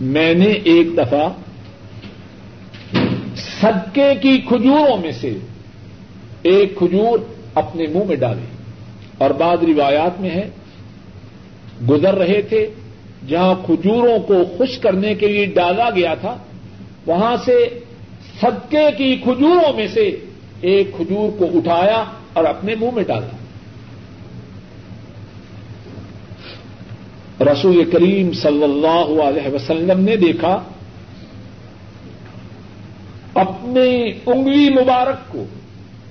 [SPEAKER 1] میں نے ایک دفعہ صدقے کی کھجوروں میں سے ایک کھجور اپنے منہ میں ڈالی اور بعد روایات میں ہے، گزر رہے تھے، جہاں کھجوروں کو خوش کرنے کے لیے ڈالا گیا تھا، وہاں سے صدقے کی کھجوروں میں سے ایک کھجور کو اٹھایا اور اپنے منہ میں ڈالا رسول کریم صلی اللہ علیہ وسلم نے دیکھا، اپنی انگلی مبارک کو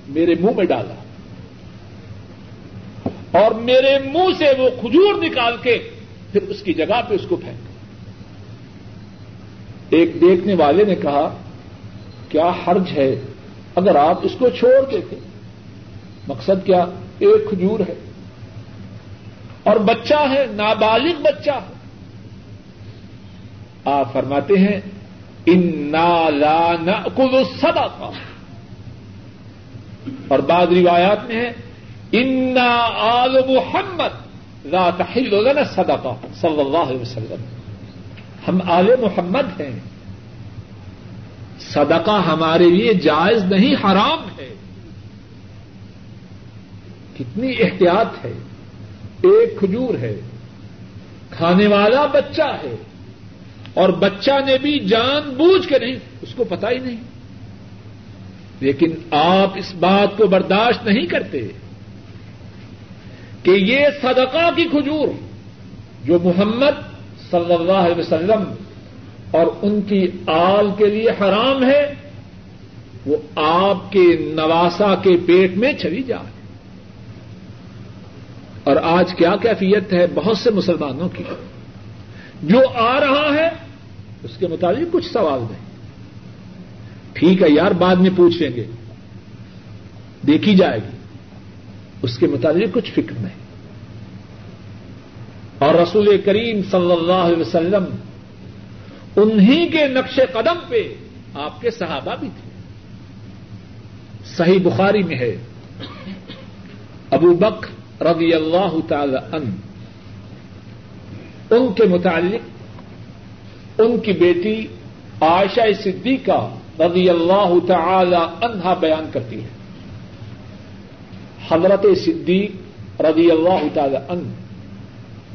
[SPEAKER 1] میرے منہ میں ڈالا اور میرے منہ سے وہ کھجور نکال کے پھر اس کی جگہ پہ اس کو پھینک ایک دیکھنے والے نے کہا، کیا حرج ہے اگر آپ اس کو چھوڑ دیتے؟ مقصد کیا؟ ایک کھجور ہے۔ اور بچہ ہے، نابالغ بچہ ہے۔ آپ فرماتے ہیں ان لا کل سدا کا اور بعض روایات میں ہے، انا آل محمد لا تحل لنا صدقہ صلی اللہ علیہ وسلم۔ ہم آل محمد ہیں۔ صدقہ ہمارے لیے جائز نہیں، حرام ہے۔ کتنی احتیاط ہے، ایک کھجور ہے، کھانے والا بچہ ہے، اور بچہ نے بھی جان بوجھ کے نہیں، اس کو پتا ہی نہیں۔ لیکن آپ اس بات کو برداشت نہیں کرتے کہ یہ صدقہ کی کھجور جو محمد صلی اللہ علیہ وسلم اور ان کی آل کے لیے حرام ہے، وہ آپ کے نواسا کے پیٹ میں چلی جائے۔ اور آج کیا کیفیت ہے بہت سے مسلمانوں کی۔ جو آ رہا ہے، اس کے مطابق کچھ سوال نہیں۔ ٹھیک ہے یار، بعد میں پوچھیں گے۔ دیکھی جائے گی۔ اس کے متعلق کچھ فکر نہیں۔ اور رسول کریم صلی اللہ علیہ وسلم انہی کے نقش قدم پہ آپ کے صحابہ بھی تھے۔ صحیح بخاری میں ہے۔ ابو بک رضی اللہ تعالی ان ان کے متعلق، ان کی بیٹی عائشہ صدیقہ رضی اللہ تعالی عنہا بیان کرتی ہے۔ حضرت صدیق رضی اللہ تعالی ان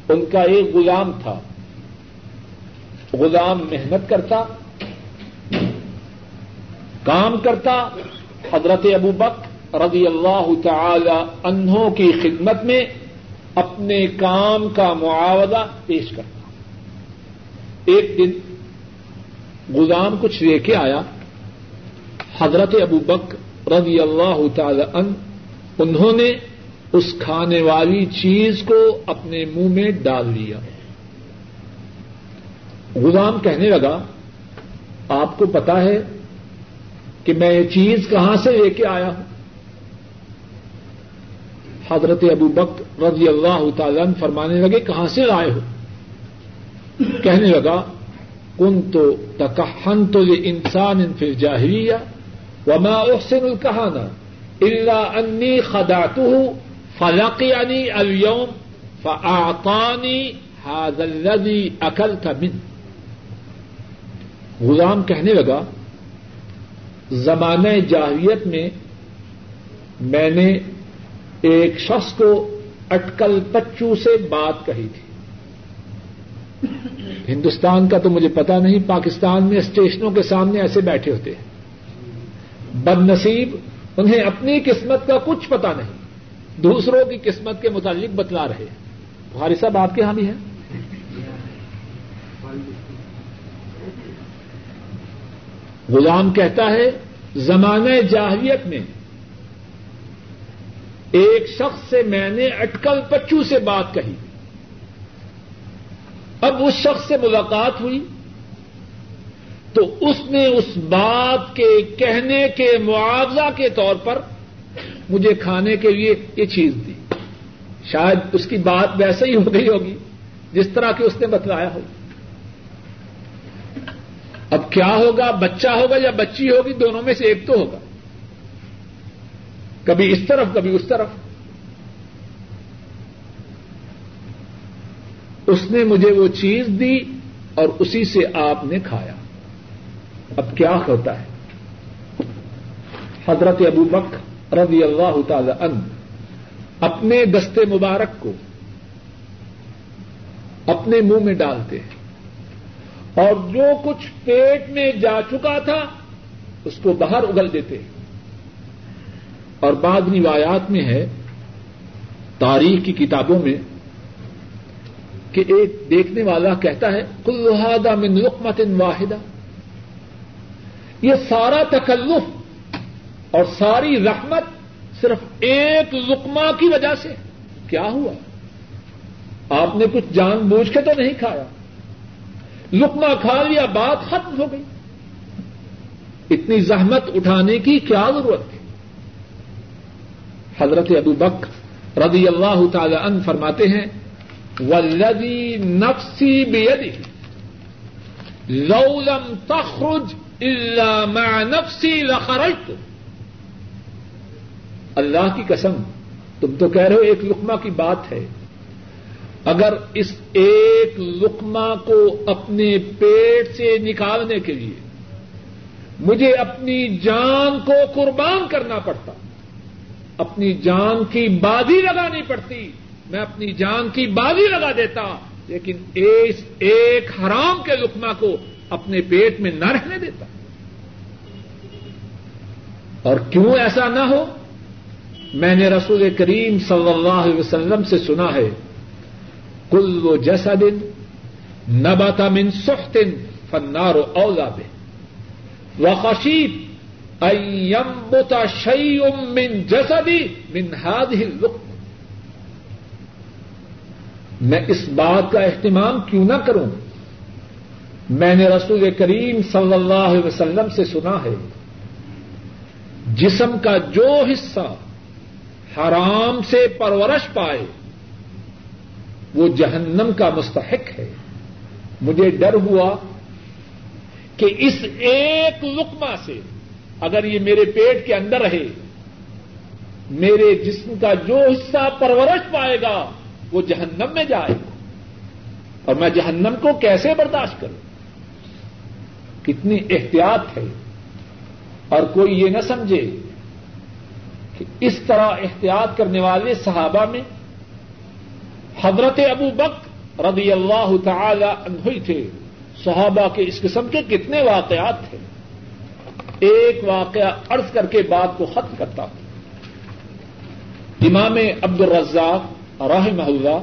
[SPEAKER 1] ان کا ایک غلام تھا۔ غلام محنت کرتا، کام کرتا، حضرت ابو بک رضی اللہ تعالی انہوں کی خدمت میں اپنے کام کا معاوضہ پیش کرتا ایک دن غلام کچھ لے کے آیا۔ حضرت ابو بک رضی اللہ تعالی ان انہوں نے اس کھانے والی چیز کو اپنے منہ میں ڈال لیا۔ غلام کہنے لگا، آپ کو پتا ہے کہ میں یہ چیز کہاں سے لے کے آیا ہوں؟ حضرت ابو بک رضی اللہ تعالیٰ فرمانے لگے، کہاں سے لائے ہو؟ کہنے لگا کن تو تکہن تو یہ انسان ان پھر جاہریہ وما احسن الکہانا اللہ انی خدات فلقیانی اليوم فاعطانی هذا الذي اکلت من غلام کہنے لگا، زمانہ جاہریت میں میں نے ایک شخص کو اٹکل پچو سے بات کہی تھی۔ ہندوستان کا تو مجھے پتا نہیں، پاکستان میں اسٹیشنوں کے سامنے ایسے بیٹھے ہوتے ہیں۔ بد نصیب انہیں اپنی قسمت کا کچھ پتا نہیں۔ دوسروں کی قسمت کے متعلق بتلا رہے ہیں۔ بخاری صاحب، آپ کے یہاں بھی ہیں؟ غلام کہتا ہے، زمانہ جاہلیت میں ایک شخص سے میں نے اٹکل پچو سے بات کہی۔ اب اس شخص سے ملاقات ہوئی۔ تو اس نے اس بات کے کہنے کے معاوضہ کے طور پر مجھے کھانے کے لیے یہ چیز دی۔ شاید اس کی بات ویسے ہی ہو گئی ہوگی، جس طرح کہ اس نے بتلایا ہو۔ اب کیا ہوگا، بچہ ہوگا یا بچی ہوگی، دونوں میں سے ایک تو ہوگا۔ کبھی اس طرف، کبھی اس طرف۔ اس نے مجھے وہ چیز دی اور اسی سے آپ نے کھایا۔ اب کیا ہوتا ہے؟ حضرت ابو بک رضی اللہ تعالی عنہ اپنے دستے مبارک کو اپنے منہ میں ڈالتے ہیں اور جو کچھ پیٹ میں جا چکا تھا اس کو باہر اگل دیتے ہیں۔ اور بعض روایات میں ہے، تاریخ کی کتابوں میں، کہ ایک دیکھنے والا کہتا ہے کلحادہ من لقمت واحدہ یہ سارا تکلف اور ساری رحمت صرف ایک لقمہ کی وجہ سے۔ کیا ہوا؟ آپ نے کچھ جان بوجھ کے تو نہیں کھایا۔ لقمہ کھا لیا، بات ختم ہو گئی۔ اتنی زحمت اٹھانے کی کیا ضرورت تھی؟ حضرت ابو بک رضی اللہ تعالی عنہ فرماتے ہیں ولدی نفسی بیدی، لو لم تخرج الا مع نفسی لخرجت. اللہ کی قسم، تم تو کہہ رہے ہو ایک لقمہ کی بات ہے۔ اگر اس ایک لقمہ کو اپنے پیٹ سے نکالنے کے لیے مجھے اپنی جان کو قربان کرنا پڑتا اپنی جان کی بازی لگانی پڑتی۔ میں اپنی جان کی بازی لگا دیتا، لیکن اس ایک حرام کے لقمہ کو اپنے پیٹ میں نہ رہنے دیتا۔ اور کیوں ایسا نہ ہو؟ میں نے رسول کریم صلی اللہ علیہ وسلم سے سنا ہے، کل و جیسا دن نباتا من سختن فنار و اولا بے وخشیب ایم بتا شعی من جسدی من ہاد ہل میں اس بات کا اہتمام کیوں نہ کروں؟ میں نے رسول کریم صلی اللہ علیہ وسلم سے سنا ہے، جسم کا جو حصہ حرام سے پرورش پائے، وہ جہنم کا مستحق ہے۔ مجھے ڈر ہوا کہ اس ایک لقمہ سے اگر یہ میرے پیٹ کے اندر رہے، میرے جسم کا جو حصہ پرورش پائے گا، وہ جہنم میں جائے۔ گا اور میں جہنم کو کیسے برداشت کروں؟ کتنی احتیاط ہے۔ اور کوئی یہ نہ سمجھے کہ اس طرح احتیاط کرنے والے صحابہ میں حضرت ابو بک رضی اللہ تعالی عنہ تھے۔ صحابہ کے اس قسم کے کتنے واقعات تھے ایک واقعہ عرض کر کے بات کو ختم کرتا ہوں۔ امام عبد الرزاق رحمہ اللہ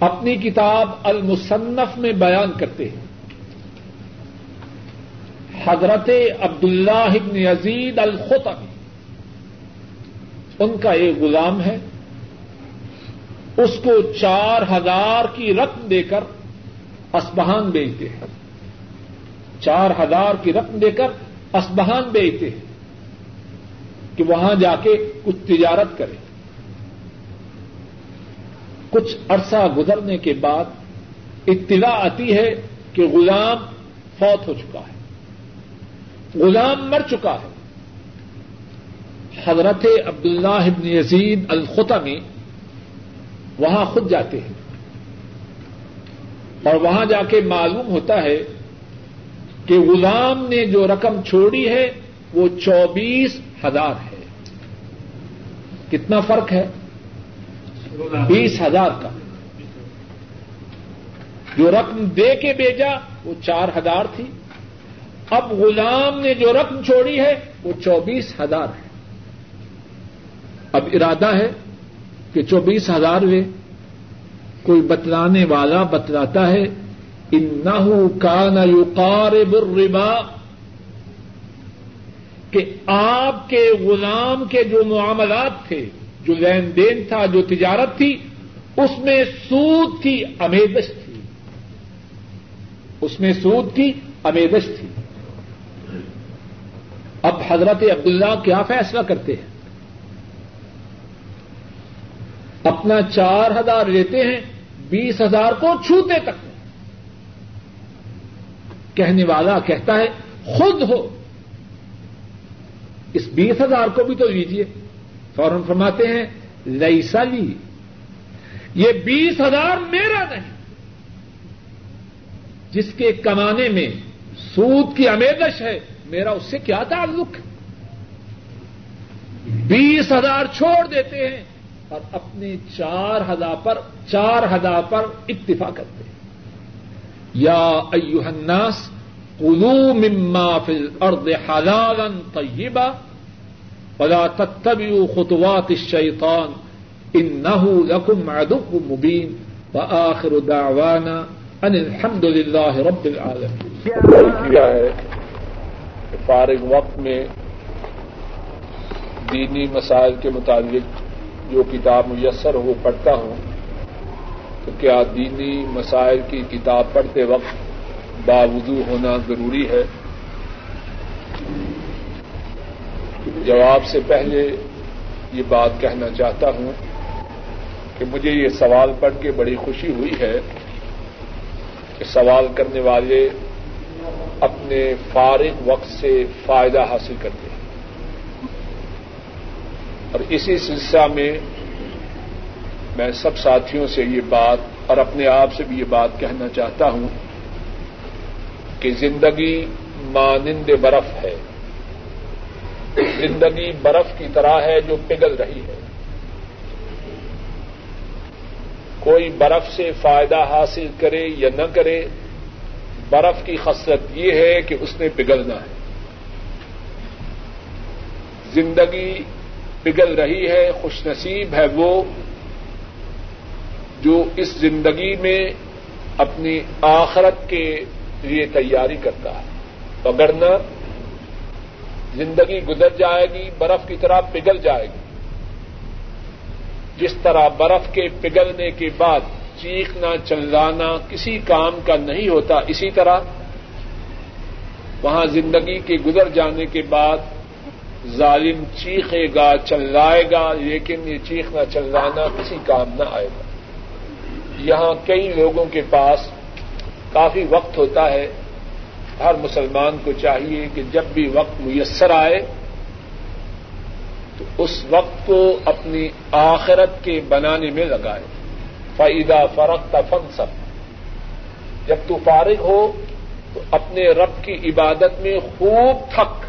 [SPEAKER 1] اپنی کتاب المصنف میں بیان کرتے ہیں۔ حضرت عبد اللہ ابن یزید الخطبی، ان کا ایک غلام ہے۔ اس کو چار ہزار کی رقم دے کر اسبہان بیچتے ہیں۔ چار ہزار کی رقم دے کر اسبہان بیچتے ہیں کہ وہاں جا کے کچھ تجارت کرے۔ کچھ عرصہ گزرنے کے بعد اطلاع آتی ہے کہ غلام فوت ہو چکا ہے۔ غلام مر چکا ہے۔ حضرت عبداللہ ابن یزید الخطمی وہاں خود جاتے ہیں اور وہاں جا کے معلوم ہوتا ہے کہ غلام نے جو رقم چھوڑی ہے، وہ چوبیس ہزار ہے۔ کتنا فرق ہے؟ بیس ہزار کا۔ جو رقم دے کے بھیجا، وہ چار ہزار تھی۔ اب غلام نے جو رقم چھوڑی ہے، وہ چوبیس ہزار ہے۔ اب ارادہ ہے کہ چوبیس ہزار وے کوئی بتلانے والا بتلاتا ہے ان کا نار بربا کہ آپ کے غلام کے جو معاملات تھے، جو لین دین تھا، جو تجارت تھی، اس میں سود کی امیدش تھی۔ اس میں سود کی امیدش تھی۔ اب حضرت عبداللہ کیا فیصلہ کرتے ہیں؟ اپنا چار ہزار لیتے ہیں، بیس ہزار کو چھوتے تک۔ کہنے والا کہتا ہے، خود ہو۔ اس بیس ہزار کو بھی تو لیجیے فوراً فرماتے ہیں لئیسا لی۔ یہ بیس ہزار میرا نہیں۔ جس کے کمانے میں سود کی امیدش ہے، میرا اس سے کیا تعلق؟ ہے بیس ہزار چھوڑ دیتے ہیں، اور اپنے چار ہزار پر، چار ہزار پر اکتفا کرتے ہیں۔ یا ایوہ الناس کلو مما فل ارد حلالا طیبا ولا تتبعوا خطوات الشیطان انه لكم عدو مبین وآخر دعوانا ان الحمد للہ رب العالمین کیا ہے؟ فارغ وقت میں دینی مسائل کے متعلق جو کتاب میسر ہو، پڑھتا ہوں کیا دینی مسائل کی کتاب پڑھتے وقت باوضو ہونا ضروری ہے؟ جواب سے پہلے یہ بات کہنا چاہتا ہوں کہ مجھے یہ سوال پڑھ کے بڑی خوشی ہوئی ہے کہ سوال کرنے والے اپنے فارغ وقت سے فائدہ حاصل کرتے ہیں۔ اور اسی سلسلہ میں میں سب ساتھیوں سے یہ بات اور اپنے آپ سے بھی یہ بات کہنا چاہتا ہوں کہ زندگی مانند برف ہے۔ زندگی برف کی طرح ہے جو پگھل رہی ہے۔ کوئی برف سے فائدہ حاصل کرے یا نہ کرے، برف کی خصلت یہ ہے کہ اس نے پگھلنا ہے۔ زندگی پگھل رہی ہے، خوش نصیب ہے وہ جو اس زندگی میں اپنی آخرت کے لیے تیاری کرتا ہے۔ اگرنہ زندگی گزر جائے گی، برف کی طرح پگھل جائے گی۔ جس طرح برف کے پگھلنے کے بعد چیخنا، چلانا کسی کام کا نہیں ہوتا، اسی طرح وہاں زندگی کے گزر جانے کے بعد ظالم چیخے گا، چلائے گا، لیکن یہ چیخنا، چلانا کسی کام نہ آئے گا۔ یہاں کئی لوگوں کے پاس کافی وقت ہوتا ہے، ہر مسلمان کو چاہیے کہ جب بھی وقت میسر آئے، تو اس وقت کو اپنی آخرت کے بنانے میں لگائے۔ فائدہ فرق فن سب جب تو فارغ ہو، تو اپنے رب کی عبادت میں خوب تھک۔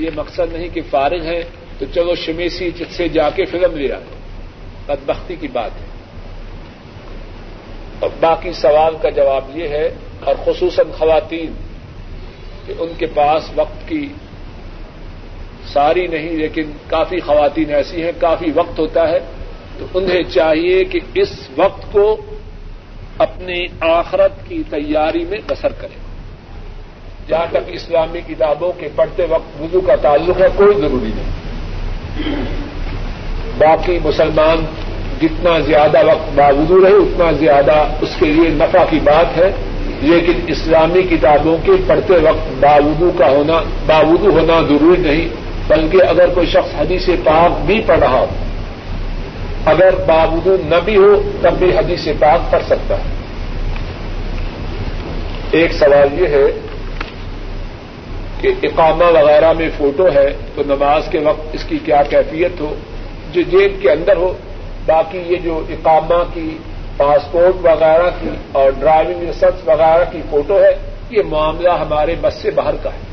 [SPEAKER 1] یہ مقصد نہیں کہ فارغ ہے تو چلو شمیسی سے جا کے فلم لے آئے بدبختی کی بات ہے۔ اور باقی سوال کا جواب یہ ہے اور خصوصاً خواتین کہ ان کے پاس وقت کی ساری نہیں، لیکن کافی خواتین ایسی ہیں، کافی وقت ہوتا ہے، تو انہیں چاہیے کہ اس وقت کو اپنی آخرت کی تیاری میں بسر کریں۔ جہاں تک اسلامی کتابوں کے پڑھتے وقت وضو کا تعلق ہے، کوئی ضروری نہیں۔
[SPEAKER 2] باقی مسلمان جتنا زیادہ وقت باوضو رہے اتنا زیادہ اس کے لیے نفع کی بات ہے۔ لیکن اسلامی کتابوں کے پڑھتے وقت باوضو کا ہونا، باوضو ہونا ضروری نہیں، بلکہ اگر کوئی شخص حدیث پاک بھی پڑھ رہا ہو، اگر باوضو نہ بھی ہو، تب بھی حدیث پاک پڑھ سکتا ہے۔ ایک سوال یہ ہے کہ اقامہ وغیرہ میں فوٹو ہے تو نماز کے وقت اس کی کیا کیفیت ہو؟ جو جیب کے اندر ہو باقی یہ جو اقامہ کی پاسپورٹ وغیرہ کی اور ڈرائیونگ لائسنس وغیرہ کی فوٹو ہے، یہ معاملہ ہمارے بس سے باہر کا ہے۔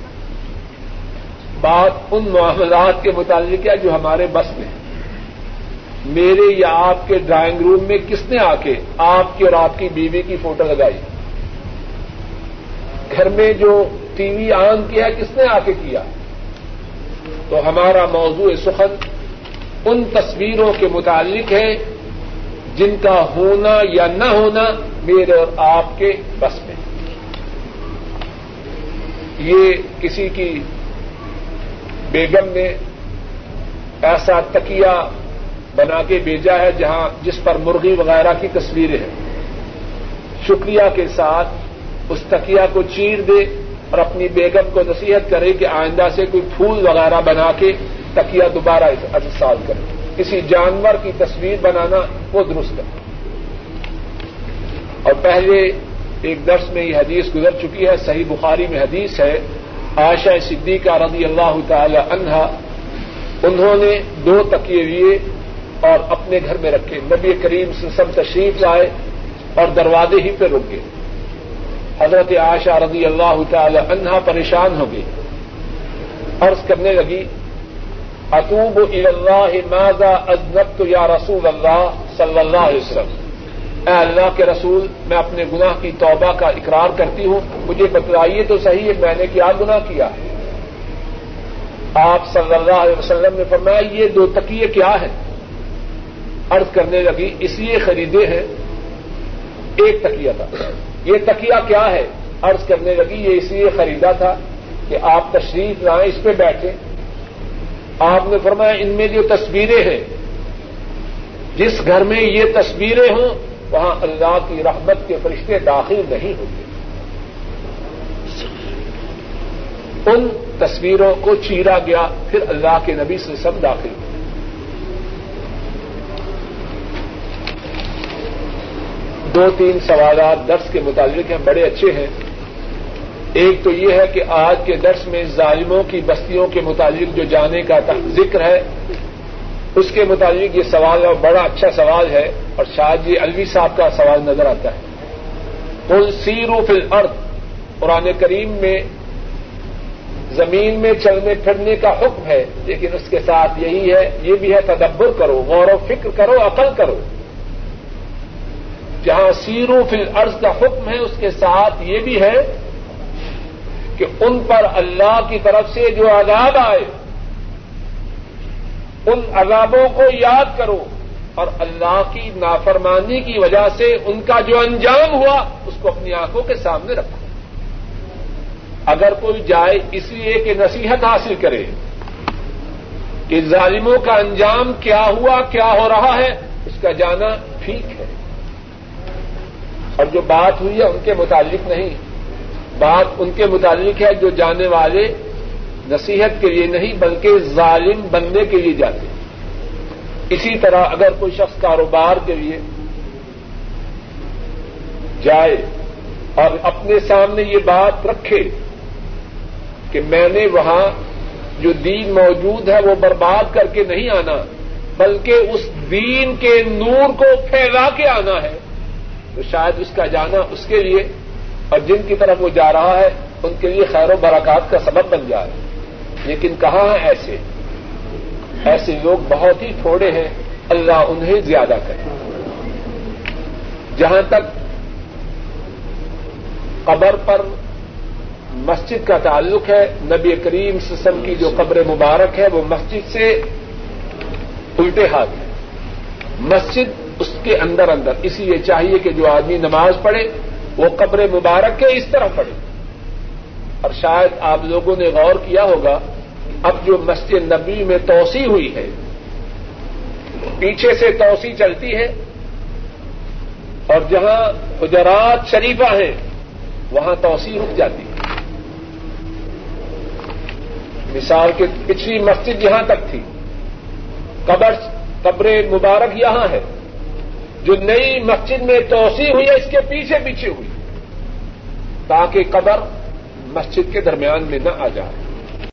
[SPEAKER 2] بات ان معاملات کے متعلق ہے جو ہمارے بس میں میرے یا آپ کے ڈرائنگ روم میں کس نے آ کے آپ کی اور آپ کی بیوی کی فوٹو لگائی؟ گھر میں جو ٹی وی آن کیا کس نے آ کے کیا؟ تو ہمارا موضوع سخن ان تصویروں کے متعلق ہے جن کا ہونا یا نہ ہونا میرے اور آپ کے بس میں۔ یہ کسی کی بیگم نے ایسا تکیا بنا کے بھیجا ہے جہاں جس پر مرغی وغیرہ کی تصویریں ہیں۔ شکریہ کے ساتھ اس تکیا کو چیر دے اور اپنی بیگم کو نصیحت کرے کہ آئندہ سے کوئی پھول وغیرہ بنا کے تکیا دوبارہ استعمال کرے کسی جانور کی تصویر بنانا وہ درست ہے۔ اور پہلے ایک درس میں یہ حدیث گزر چکی ہے، صحیح بخاری میں حدیث ہے، عائشہ صدیقہ رضی اللہ تعالی عنہا، انہوں نے دو تکیے لیے اور اپنے گھر میں رکھے۔ نبی کریم سم تشریف لائے اور دروازے ہی پہ رک گئے۔ حضرت عائشہ رضی اللہ تعالی عنہا پریشان ہو گئی عرض کرنے لگی اطوب اللہ ماضا ازنب یا رسول اللہ صلی اللہ علیہ وسلم. اے اللہ کے رسول، میں اپنے گناہ کی توبہ کا اقرار کرتی ہوں، مجھے بتلائیے تو صحیح ہے، میں نے کیا، گناہ کیا؟ ہے آپ صلی اللہ علیہ وسلم نے فرمایا، یہ دو تکیے کیا ہیں؟ عرض کرنے لگی، اس لیے خریدے ہیں، ایک تکیہ تھا۔ یہ تکیہ کیا ہے؟ عرض کرنے لگی، یہ اس لیے خریدا تھا کہ آپ تشریف لائیں، اس پہ بیٹھیں۔ آپ نے فرمایا ان میں جو تصویریں ہیں، جس گھر میں یہ تصویریں ہوں، وہاں اللہ کی رحمت کے فرشتے داخل نہیں ہوں گے۔ ان تصویروں کو چیرا گیا، پھر اللہ کے نبی سے سب داخل۔ ہوئے دو تین سوالات درس کے متعلق ہیں، بڑے اچھے ہیں۔ ایک تو یہ ہے کہ آج کے درس میں ظالموں کی بستیوں کے متعلق جو جانے کا ذکر ہے، اس کے متعلق یہ سوال ہے بڑا اچھا سوال ہے اور شاید یہ الوی صاحب کا سوال نظر آتا ہے۔ کل سیرو فل ارد قرآن کریم میں زمین میں چلنے پھرنے کا حکم ہے، لیکن اس کے ساتھ یہی ہے، یہ بھی ہے تدبر کرو، غور و فکر کرو، عقل کرو۔ جہاں سیرو فل ارض کا حکم ہے، اس کے ساتھ یہ بھی ہے کہ ان پر اللہ کی طرف سے جو عذاب آئے، ان عذابوں کو یاد کرو اور اللہ کی نافرمانی کی وجہ سے ان کا جو انجام ہوا، اس کو اپنی آنکھوں کے سامنے رکھو۔ اگر کوئی جائے اس لیے کہ نصیحت حاصل کرے کہ ظالموں کا انجام کیا ہوا، کیا ہو رہا ہے، اس کا جانا ٹھیک ہے۔ اور جو بات ہوئی ہے، ان کے متعلق نہیں۔ بات ان کے متعلق ہے جو جانے والے نصیحت کے لیے نہیں، بلکہ ظالم بننے کے لیے جاتے اسی طرح اگر کوئی شخص کاروبار کے لیے جائے اور اپنے سامنے یہ بات رکھے کہ میں نے وہاں جو دین موجود ہے وہ برباد کر کے نہیں آنا، بلکہ اس دین کے نور کو پھیلا کے آنا ہے، تو شاید اس کا جانا اس کے لیے اور جن کی طرف وہ جا رہا ہے، ان کے لیے خیر و برکات کا سبب بن جائے لیکن کہاں ہیں ایسے؟ ایسے لوگ بہت ہی تھوڑے ہیں، اللہ انہیں زیادہ کرے۔ جہاں تک قبر پر مسجد کا تعلق ہے، نبی کریم سسم کی جو قبر مبارک ہے، وہ مسجد سے الٹے ہاتھ ہے۔ مسجد اس کے اندر اندر اسی لیے چاہیے کہ جو آدمی نماز پڑھے وہ قبر مبارک کے اس طرح پڑے اور شاید آپ لوگوں نے غور کیا ہوگا اب جو مسجد نبی میں توسیع ہوئی ہے، پیچھے سے توسیع چلتی ہے، اور جہاں حجرات شریفہ ہیں، وہاں توسیع رک جاتی ہے۔ مثال کے پچھلی مسجد یہاں تک تھی۔ قبر قبر مبارک یہاں ہے۔ جو نئی مسجد میں توسیع ہوئی ہے، اس کے پیچھے پیچھے ہوئی۔ تاکہ قبر مسجد کے درمیان میں نہ آ جائے۔